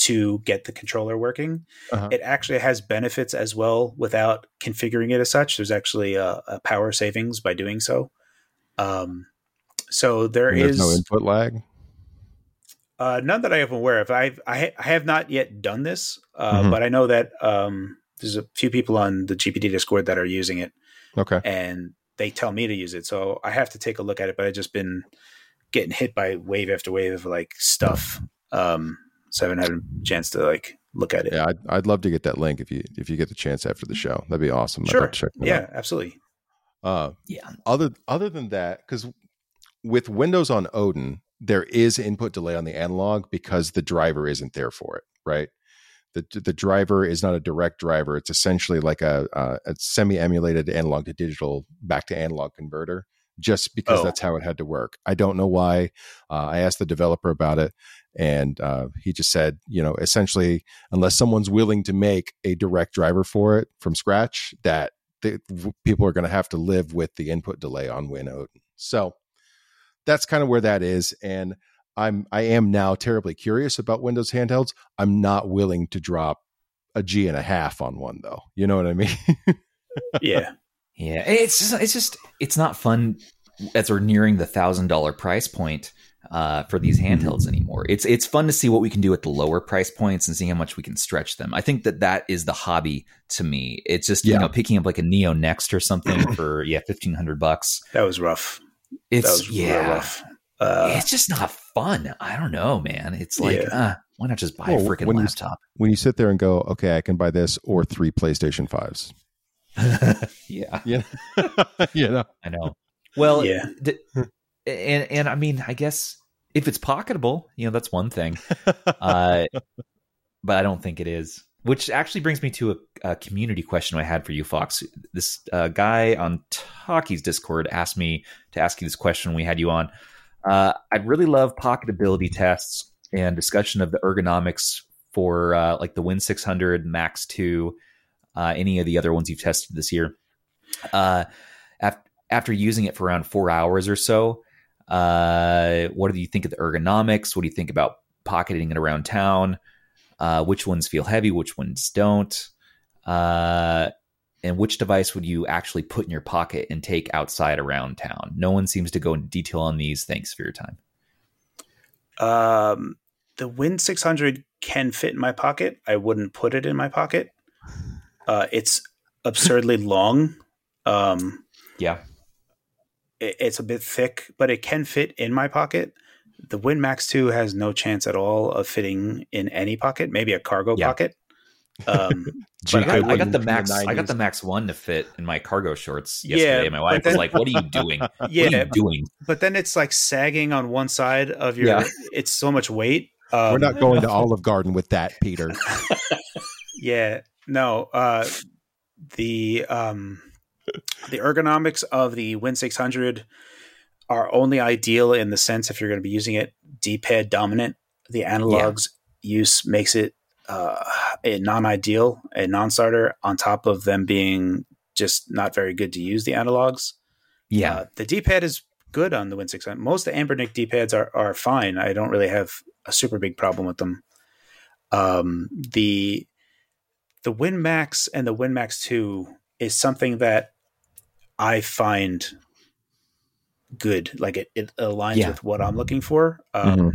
to get the controller working. Uh-huh. It actually has benefits as well without configuring it as such. There's actually a, a power savings by doing so. Um, so there's no input lag. uh, none that I am aware of. I've, I I have not yet done this, uh, Mhm. but I know that um, there's a few people on the GPD Discord that are using it, Okay. and they tell me to use it. So I have to take a look at it. But I've just been getting hit by wave after wave of like stuff, um, so I haven't had a chance to like look at it. Yeah, I'd, I'd love to get that link if you if you get the chance after the show. That'd be awesome. I'd Sure. check Yeah, out. absolutely. Uh, yeah. other other than that, because with Windows on Odin, there is input delay on the analog because the driver isn't there for it, right? The the driver is not a direct driver. It's essentially like a, a, a semi emulated analog to digital back to analog converter. Just because Oh. that's how it had to work. I don't know why. Uh, I asked the developer about it, and uh, he just said, you know, essentially, unless someone's willing to make a direct driver for it from scratch, that the, w- people are going to have to live with the input delay on Win Odin. So that's kind of where that is, and I'm I am now terribly curious about Windows handhelds. I'm not willing to drop a G and a half on one though. You know what I mean? (laughs) Yeah, Yeah, it's just it's just it's not fun as we're nearing the thousand dollar price point uh, for these handhelds anymore. It's it's fun to see what we can do at the lower price points and see how much we can stretch them. I think that that is the hobby to me. It's just you know picking up like a Neo Next or something (clears throat) for yeah fifteen hundred bucks. that was rough. It's that was real yeah, rough. Uh, it's just not fun. I don't know, man. It's like Yeah. uh, why not just buy a freaking when you- laptop? when you sit there and go, okay, I can buy this or three PlayStation fives. (laughs) yeah, (laughs) You know, (laughs) you know. I know. Well, Yeah. d- and and I mean, I guess if it's pocketable, you know, that's one thing. (laughs) Uh, but I don't think it is. Which actually brings me to a, a community question I had for you, Fox. This uh, guy on Taki's Discord asked me to ask you this question when we had you on. Uh, I'd really love pocketability tests and discussion of the ergonomics for uh, like the Win 600, Max 2, uh, any of the other ones you've tested this year. Uh, after, after using it for around four hours or so, uh, what do you think of the ergonomics? What do you think about pocketing it around town? Uh, which ones feel heavy? Which ones don't? Uh, and which device would you actually put in your pocket and take outside around town? No one seems to go into detail on these. Thanks for your time. Um, the Win 600 can fit in my pocket. I wouldn't put it in my pocket. Uh, it's absurdly long. Um, Yeah. It- it's a bit thick, but it can fit in my pocket. The Win Max 2 has no chance at all of fitting in any pocket, maybe a cargo Yeah. pocket. Um, (laughs) But I, I got, I got the in max. I got the max one to fit in my cargo shorts yesterday. Yeah, yesterday. My but wife was like, "What are you doing? (laughs) What are yeah, you doing?" but then it's like sagging on one side of your. Yeah. It's so much weight. Um, We're not going to (laughs) Olive Garden with that, Peter. Yeah, no. Uh, the um, the ergonomics of the Win 600 are only ideal in the sense if you're going to be using it D-pad dominant. The analogs use makes it uh, a non-ideal, a non-starter. On top of them being just not very good to use the analogs. Yeah, Uh, the D-pad is good on the Win 600. Most of the Anbernic D-pads are are fine. I don't really have a super big problem with them. Um, the the Win Max and the Win Max 2 is something that I find good. Like it, it aligns Yeah. with what I'm looking for. Um, Mhm.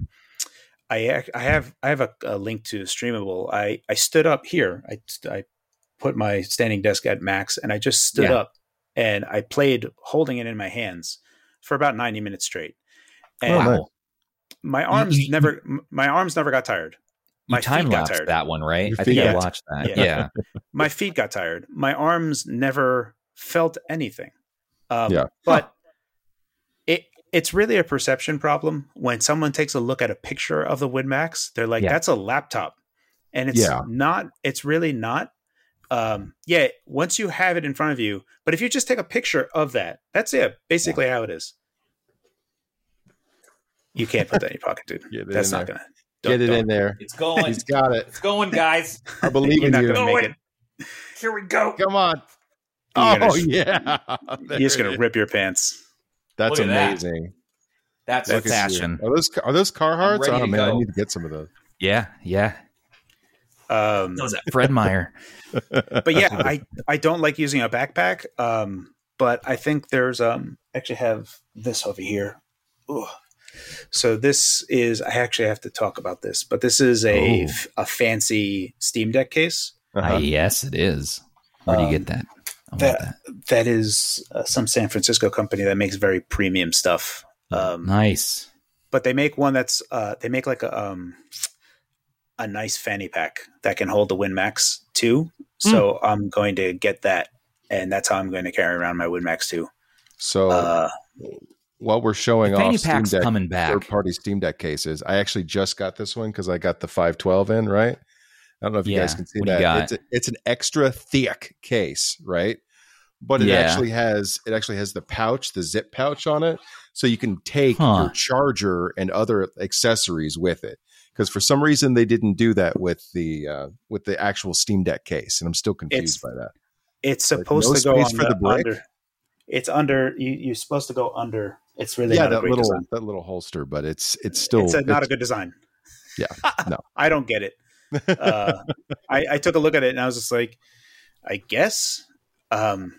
I I have I have a, a link to Streamable. I I stood up here. I I put my standing desk at max and I just stood Yeah. up and I played holding it in my hands for about 90 minutes straight. Oh, And nice. my arms You- you- never my arms never got tired. You My time feet got tired. that one, right? I think feet I watched that. Yeah. Yeah. My feet got tired. My arms never felt anything. Um, Yeah. But it it's really a perception problem. When someone takes a look at a picture of the WinMax, they're like, Yeah. "That's a laptop," and it's Yeah. not. It's really not. Um, yeah, once you have it in front of you, but if you just take a picture of that, that's it. Basically, how it is. You can't put that in your pocket, dude. (laughs) Get That's not there. gonna Get it don't- in there. It's going. He's got it. It's going, guys. I believe You're in not you. gonna make it. Here we go. Come on. You're Oh gonna- yeah. (laughs) You're just gonna rip your pants. That's Look at that. amazing. That's Look at fashion. Are those are those Carhartts? ready Oh to man, I need to get some of those. Yeah, yeah. Um, That was that Fred Meyer. (laughs) but yeah, I I don't like using a backpack. Um, but I think there's um actually have this over here. Ugh. So this is I actually have to talk about this, but this is a Ooh. a fancy Steam Deck case Uh-huh. Ah, yes, it is. Where do you Um, get that? I want that- that. that is uh, some San Francisco company that makes very premium stuff. Um, Nice. but they make one that's uh, they make like a um, a nice fanny pack that can hold the WinMax 2. So I'm going to get that, and that's how I'm going to carry around my WinMax 2. So Uh, while we're showing The fanny off Steam pack's Deck coming back. third party Steam Deck cases, I actually just got this one because I got the 512 in, right? I don't know if you Yeah. guys can see What that. It's, a, it's an extra thick case, right? But it Yeah. actually has it actually has the pouch, the zip pouch on it, so you can take Huh. your charger and other accessories with it. Because for some reason they didn't do that with the uh, with the actual Steam Deck case, and I'm still confused It's- by that. it's Like, supposed no to go on for the brick? under. It's under. You, you're supposed to go under. It's really yeah, not a that great little design. that little holster, but it's it's still it's a, not a good design. Yeah, (laughs) no. I don't get it. Uh, I, I took a look at it and I was just like, I guess um,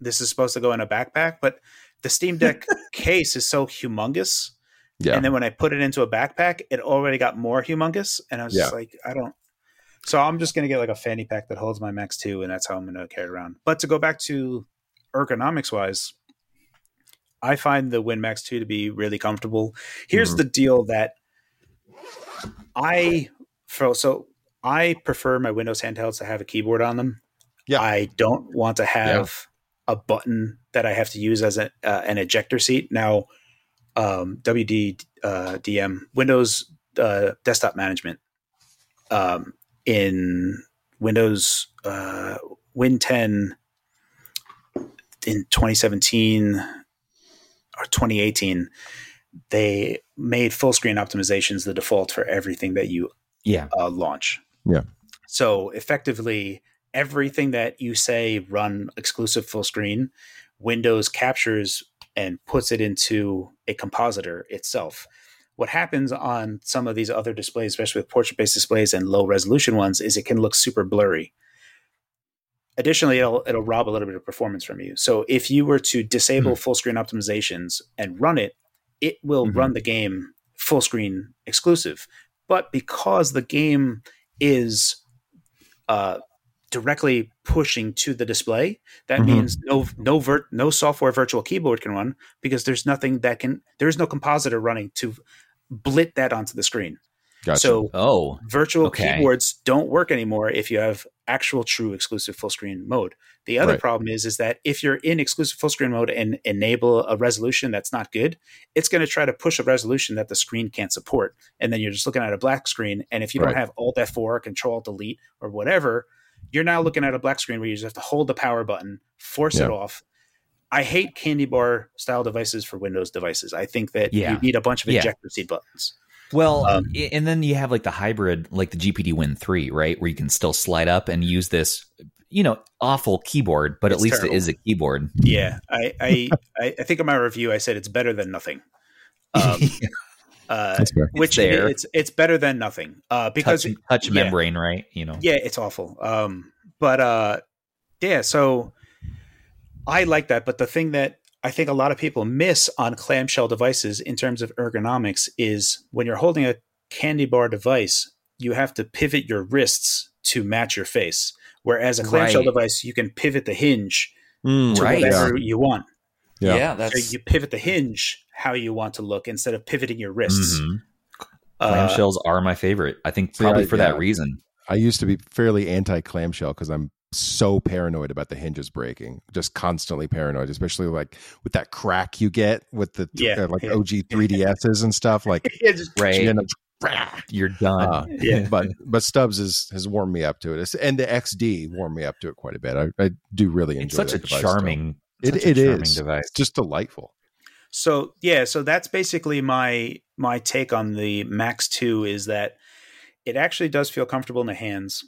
this is supposed to go in a backpack, but the Steam Deck (laughs) case is so humongous. yeah. And then when I put it into a backpack, it already got more humongous. And I was just like, I don't. So I'm just going to get like a fanny pack that holds my Max 2, and that's how I'm going to carry around. But to go back to ergonomics wise, I find the Win Max 2 to be really comfortable. Here's Mhm. the deal that I feel so I prefer my Windows handhelds to have a keyboard on them. Yeah. I don't want to have a button that I have to use as a, uh, an ejector seat. Now, um, WD uh, DM Windows uh, Desktop Management um, in Windows uh, Win 10 in 2017 or 2018, they made full screen optimizations the default for everything that you Yeah. uh, launch. Yeah. So effectively, everything that you say run exclusive full screen, Windows captures and puts it into a compositor itself. What happens on some of these other displays, especially with portrait based displays and low resolution ones, is it can look super blurry. Additionally, it'll, it'll rob a little bit of performance from you. So if you were to disable full screen optimizations and run it, it will Mhm. run the game full screen exclusive. But because the game is uh, directly pushing to the display, that Mhm. means no no vir- no software virtual keyboard can run because there's nothing that can there's no compositor running to blit that onto the screen. Gotcha. So Oh, virtual Okay. keyboards don't work anymore if you have actual true exclusive full screen mode. The other Right. problem is is that if you're in exclusive full screen mode and enable a resolution that's not good, it's going to try to push a resolution that the screen can't support. And then you're just looking at a black screen. And if you Right. don't have Alt F4, Control Delete, or whatever, you're now looking at a black screen where you just have to hold the power button, force it off. I hate candy bar style devices for Windows devices. I think that Yeah. you need a bunch of Yeah. ejector seat buttons. Well, Um, and then you have like the hybrid, like the GPD Win 3, right? Where you can still slide up and use this, you know, awful keyboard, but at least terrible. it is a keyboard. Yeah, I, (laughs) I, I think in my review I said it's better than nothing. Um, (laughs) uh, which it- it's it's better than nothing uh, because touch, touch yeah. membrane, right? You know, yeah, it's awful. Um, but uh, yeah, so I like that. But the thing that I think a lot of people miss on clamshell devices in terms of ergonomics is when you're holding a candy bar device, you have to pivot your wrists to match your face. Whereas a clamshell Right. device, you can pivot the hinge Mm, to Right. whatever you want. Yeah. that's So you pivot the hinge how you want to look instead of pivoting your wrists. Mhm. Uh, clamshells are my favorite. I think See, probably I- for yeah. that reason. I used to be fairly anti clamshell because I'm so paranoid about the hinges breaking, just constantly paranoid, especially like with that crack you get with the Yeah. uh, like Yeah. OG 3DSs and stuff. (laughs) Like, yeah, just- Right. you end up- You're done. Uh, Yeah. (laughs) but but Stubbs has has warmed me up to it, It's- and the XD warmed me up to it quite a bit. I, I do really enjoy. it's such a that device still. charming, It- such a it charming is. device. It's just delightful. So yeah, so that's basically my my take on the Max Two is that it actually does feel comfortable in the hands.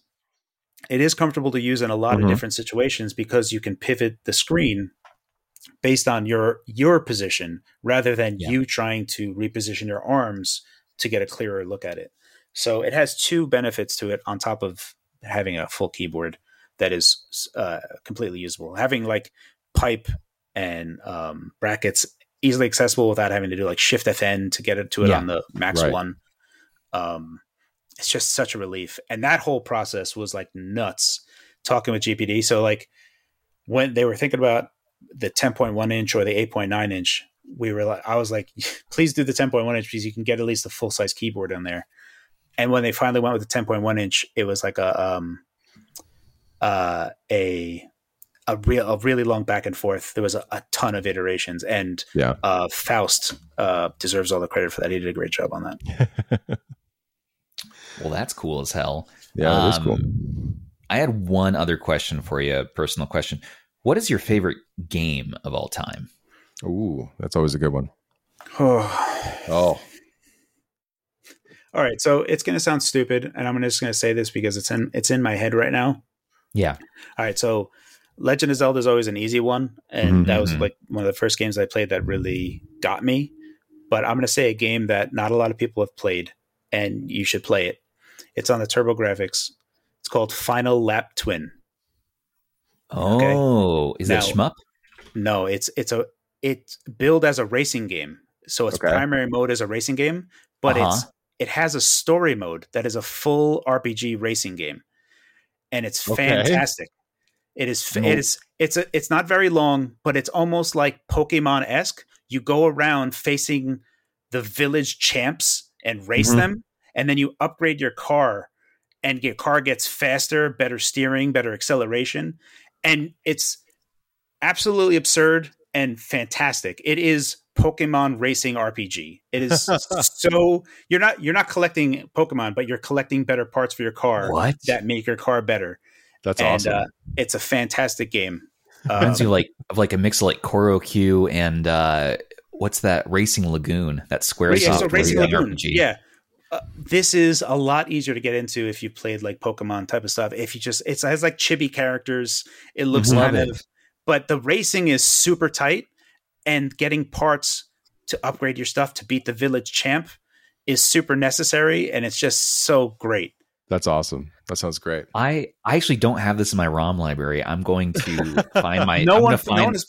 It is comfortable to use in a lot Mhm. of different situations because you can pivot the screen based on your your position rather than Yeah. you trying to reposition your arms to get a clearer look at it. So it has two benefits to it on top of having a full keyboard that is uh, completely usable. Having like pipe and um, brackets easily accessible without having to do like Shift FN to get it to it Yeah. on the Max Right. One. Um, it's just such a relief, and that whole process was like nuts. Talking with GPD, so like when they were thinking about the 10.1 inch or the 8.9 inch, we were like, I was like, (laughs) please do the 10.1 inch because you can get at least a full size keyboard in there. And when they finally went with the 10.1 inch, it was like a um uh a a real a really long back and forth. There was a, a ton of iterations, and Yeah. uh, Faust uh, deserves all the credit for that. He did a great job on that. (laughs) well, that's cool as hell. Yeah, it is cool. Um, I had one other question for you, a personal question. What is your favorite game of all time? Ooh, that's always a good one. (sighs) All Oh, right, so it's going to sound stupid, and I'm just going to say this because it's in it's in my head right now. Yeah. All right, so Legend of Zelda is always an easy one, and Mhm. that was Mhm. like one of the first games I played that really got me. But I'm going to say a game that not a lot of people have played, and you should play it. It's on the TurboGrafx. It's called Final Lap Twin. Oh, is that Now- shmup? No, it's it's a it's billed as a racing game. So its Okay. primary mode is a racing game, but Uh-huh. it's it has a story mode that is a full RPG racing game, and it's Okay. fantastic. It is no. it is it's a it's not very long, but it's almost like Pokemon esque. You go around facing the village champs and race Mhm. them, and then you upgrade your car, and your car gets faster, better steering, better acceleration, and it's absolutely absurd and fantastic. It is Pokemon racing RPG. It is (laughs) so you're not you're not collecting Pokemon, but you're collecting better parts for your car What? that make your car better. that's and awesome. uh, it's a fantastic game. Reminds Um, me like of like a mix of like Choro Q and uh what's that Racing Lagoon? That Square yeah, so racing Lagoon. RPG. Yeah. Uh, this is a lot easier to get into if you played like Pokemon type of stuff. If you just it's, it has like chibi characters, it looks Love kind it. of, but the racing is super tight, and getting parts to upgrade your stuff to beat the village champ is super necessary, and it's just so great. that's awesome. That sounds great. I I actually don't have this in my ROM library. I'm going to (laughs) find my no I'm one, gonna find no one is.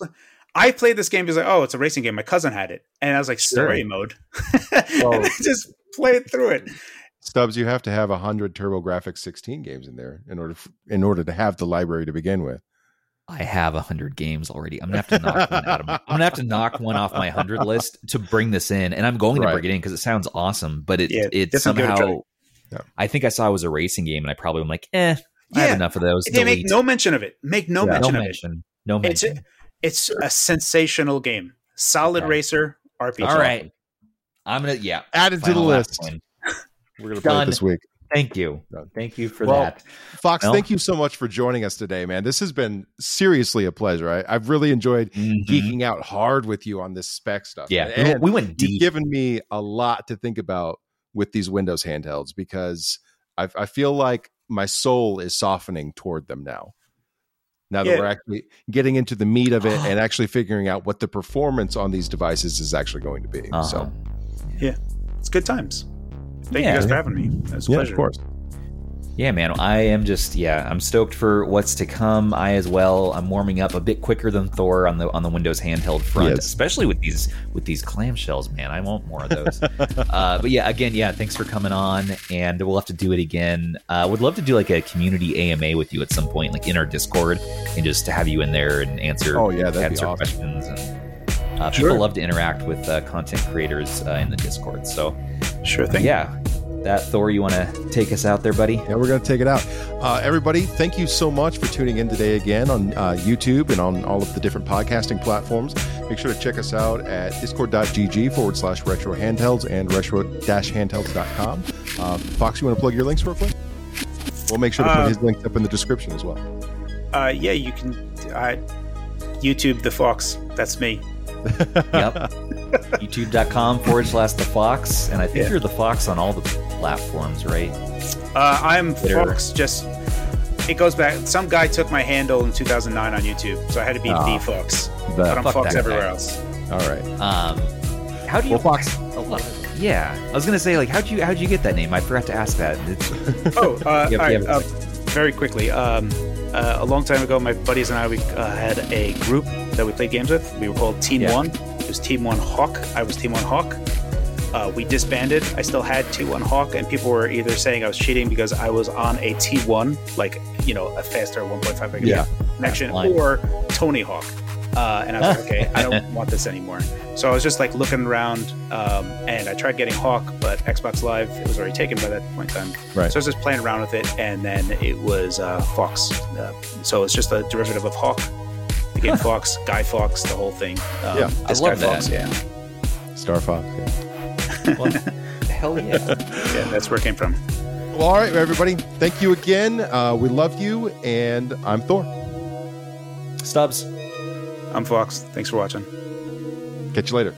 I played this game because like, oh, it's a racing game. My cousin had it, and I was like, story mode, (laughs) Well- and I just played through it. Stubbs, you have to have hundred TurboGrafx 16 games in there in order in order to have the library to begin with. I have a hundred games already. I'm gonna have to knock one out of my, I'm gonna have to knock one off my hundred list to bring this in, and I'm going to bring it in because it sounds awesome. But it Yeah, it definitely give it a somehow Yeah. I think I saw it was a racing game, and I probably am like, eh, I have Yeah. enough of those. They make no mention of it. Make no Yeah. mention no of it. mention. It's mention. it's a sensational game. Solid Okay. racer RPG. All right, I'm gonna yeah. Add it to the list. win. (laughs) We're gonna play it this week. Thank you. Thank you for Well, that. Fox, Well- thank you so much for joining us today, man. This has been seriously a pleasure. I, I've really enjoyed Mhm. geeking out hard with you on this spec stuff. Yeah, man. And we went you've deep. given me a lot to think about with these Windows handhelds because I, I feel like my soul is softening toward them now. Now that Yeah. we're actually getting into the meat of it (sighs) and actually figuring out what the performance on these devices is actually going to be. Uh-huh. So, Yeah, it's good times. Thank Yeah. you guys for having me. It was a yeah, pleasure. of course. Yeah, man. I am just yeah. I'm stoked for what's to come. I as well. I'm warming up a bit quicker than Thor on the on the Windows handheld front, Yes. especially with these with these clamshells, man. I want more of those. (laughs) uh, but yeah, again, yeah. Thanks for coming on, and we'll have to do it again. Uh, would love to do like a community AMA with you at some point, like in our Discord, and just to have you in there and answer Oh, yeah, answer awesome. questions. And uh, Sure. people love to interact with uh, content creators uh, in the Discord. So Sure thing. yeah, that Thor, you want to take us out there, buddy? Yeah, we're going to take it out. Uh, everybody, thank you so much for tuning in today again on uh, YouTube and on all of the different podcasting platforms. Make sure to check us out at discord.gg forward slash retro handhelds and retro handhelds.com. Uh, Fox, you want to plug your links real quick? We'll make sure to put Uh, his links up in the description as well. Uh, yeah, you can. I YouTube the Fox. That's me. (laughs) Yep. YouTube.com forward slash the Fox. And I think Yeah. you're the Fox on all the platforms, right? Uh, I'm Twitter. Fox. Just it goes back. Some guy took my handle in 2009 on YouTube, so I had to be Ah. the Fox. The- But I'm fuck Fox everywhere guy. else. all right. Um, how do you. Well, Fox, a lot- yeah. I was going to say, like, how'd you, how'd you get that name? I forgot to ask that. It's, (laughs) Oh, uh, Yeah, all right, uh, very quickly. Um, uh, a long time ago, my buddies and I we uh, had a group that we played games with. We were called Team Yeah. One. It was Team One Hawk. I was Team One Hawk. Uh, we disbanded. I still had T One Hawk, and people were either saying I was cheating because I was on a T1, like you know, a faster 1.5 megabit Yeah. connection, or Tony Hawk. Uh, and I was like, okay, I don't want this anymore. So I was just like looking around, um, and I tried getting Hawk, but Xbox Live it was already taken by that point in time. Right. So I was just playing around with it, and then it was uh, Fox. Uh, so it's just a derivative of Hawk. The game Fox, Guy Fawkes, the whole thing. Um, Yeah, I love Guy that. Fox, yeah, Star Fox. yeah. well, hell yeah. (laughs) yeah, that's where it came from. Well, all right, everybody. Thank you again. Uh, we love you, and I'm Thor. Stubbs. I'm Fox. Thanks for watching. Catch you later.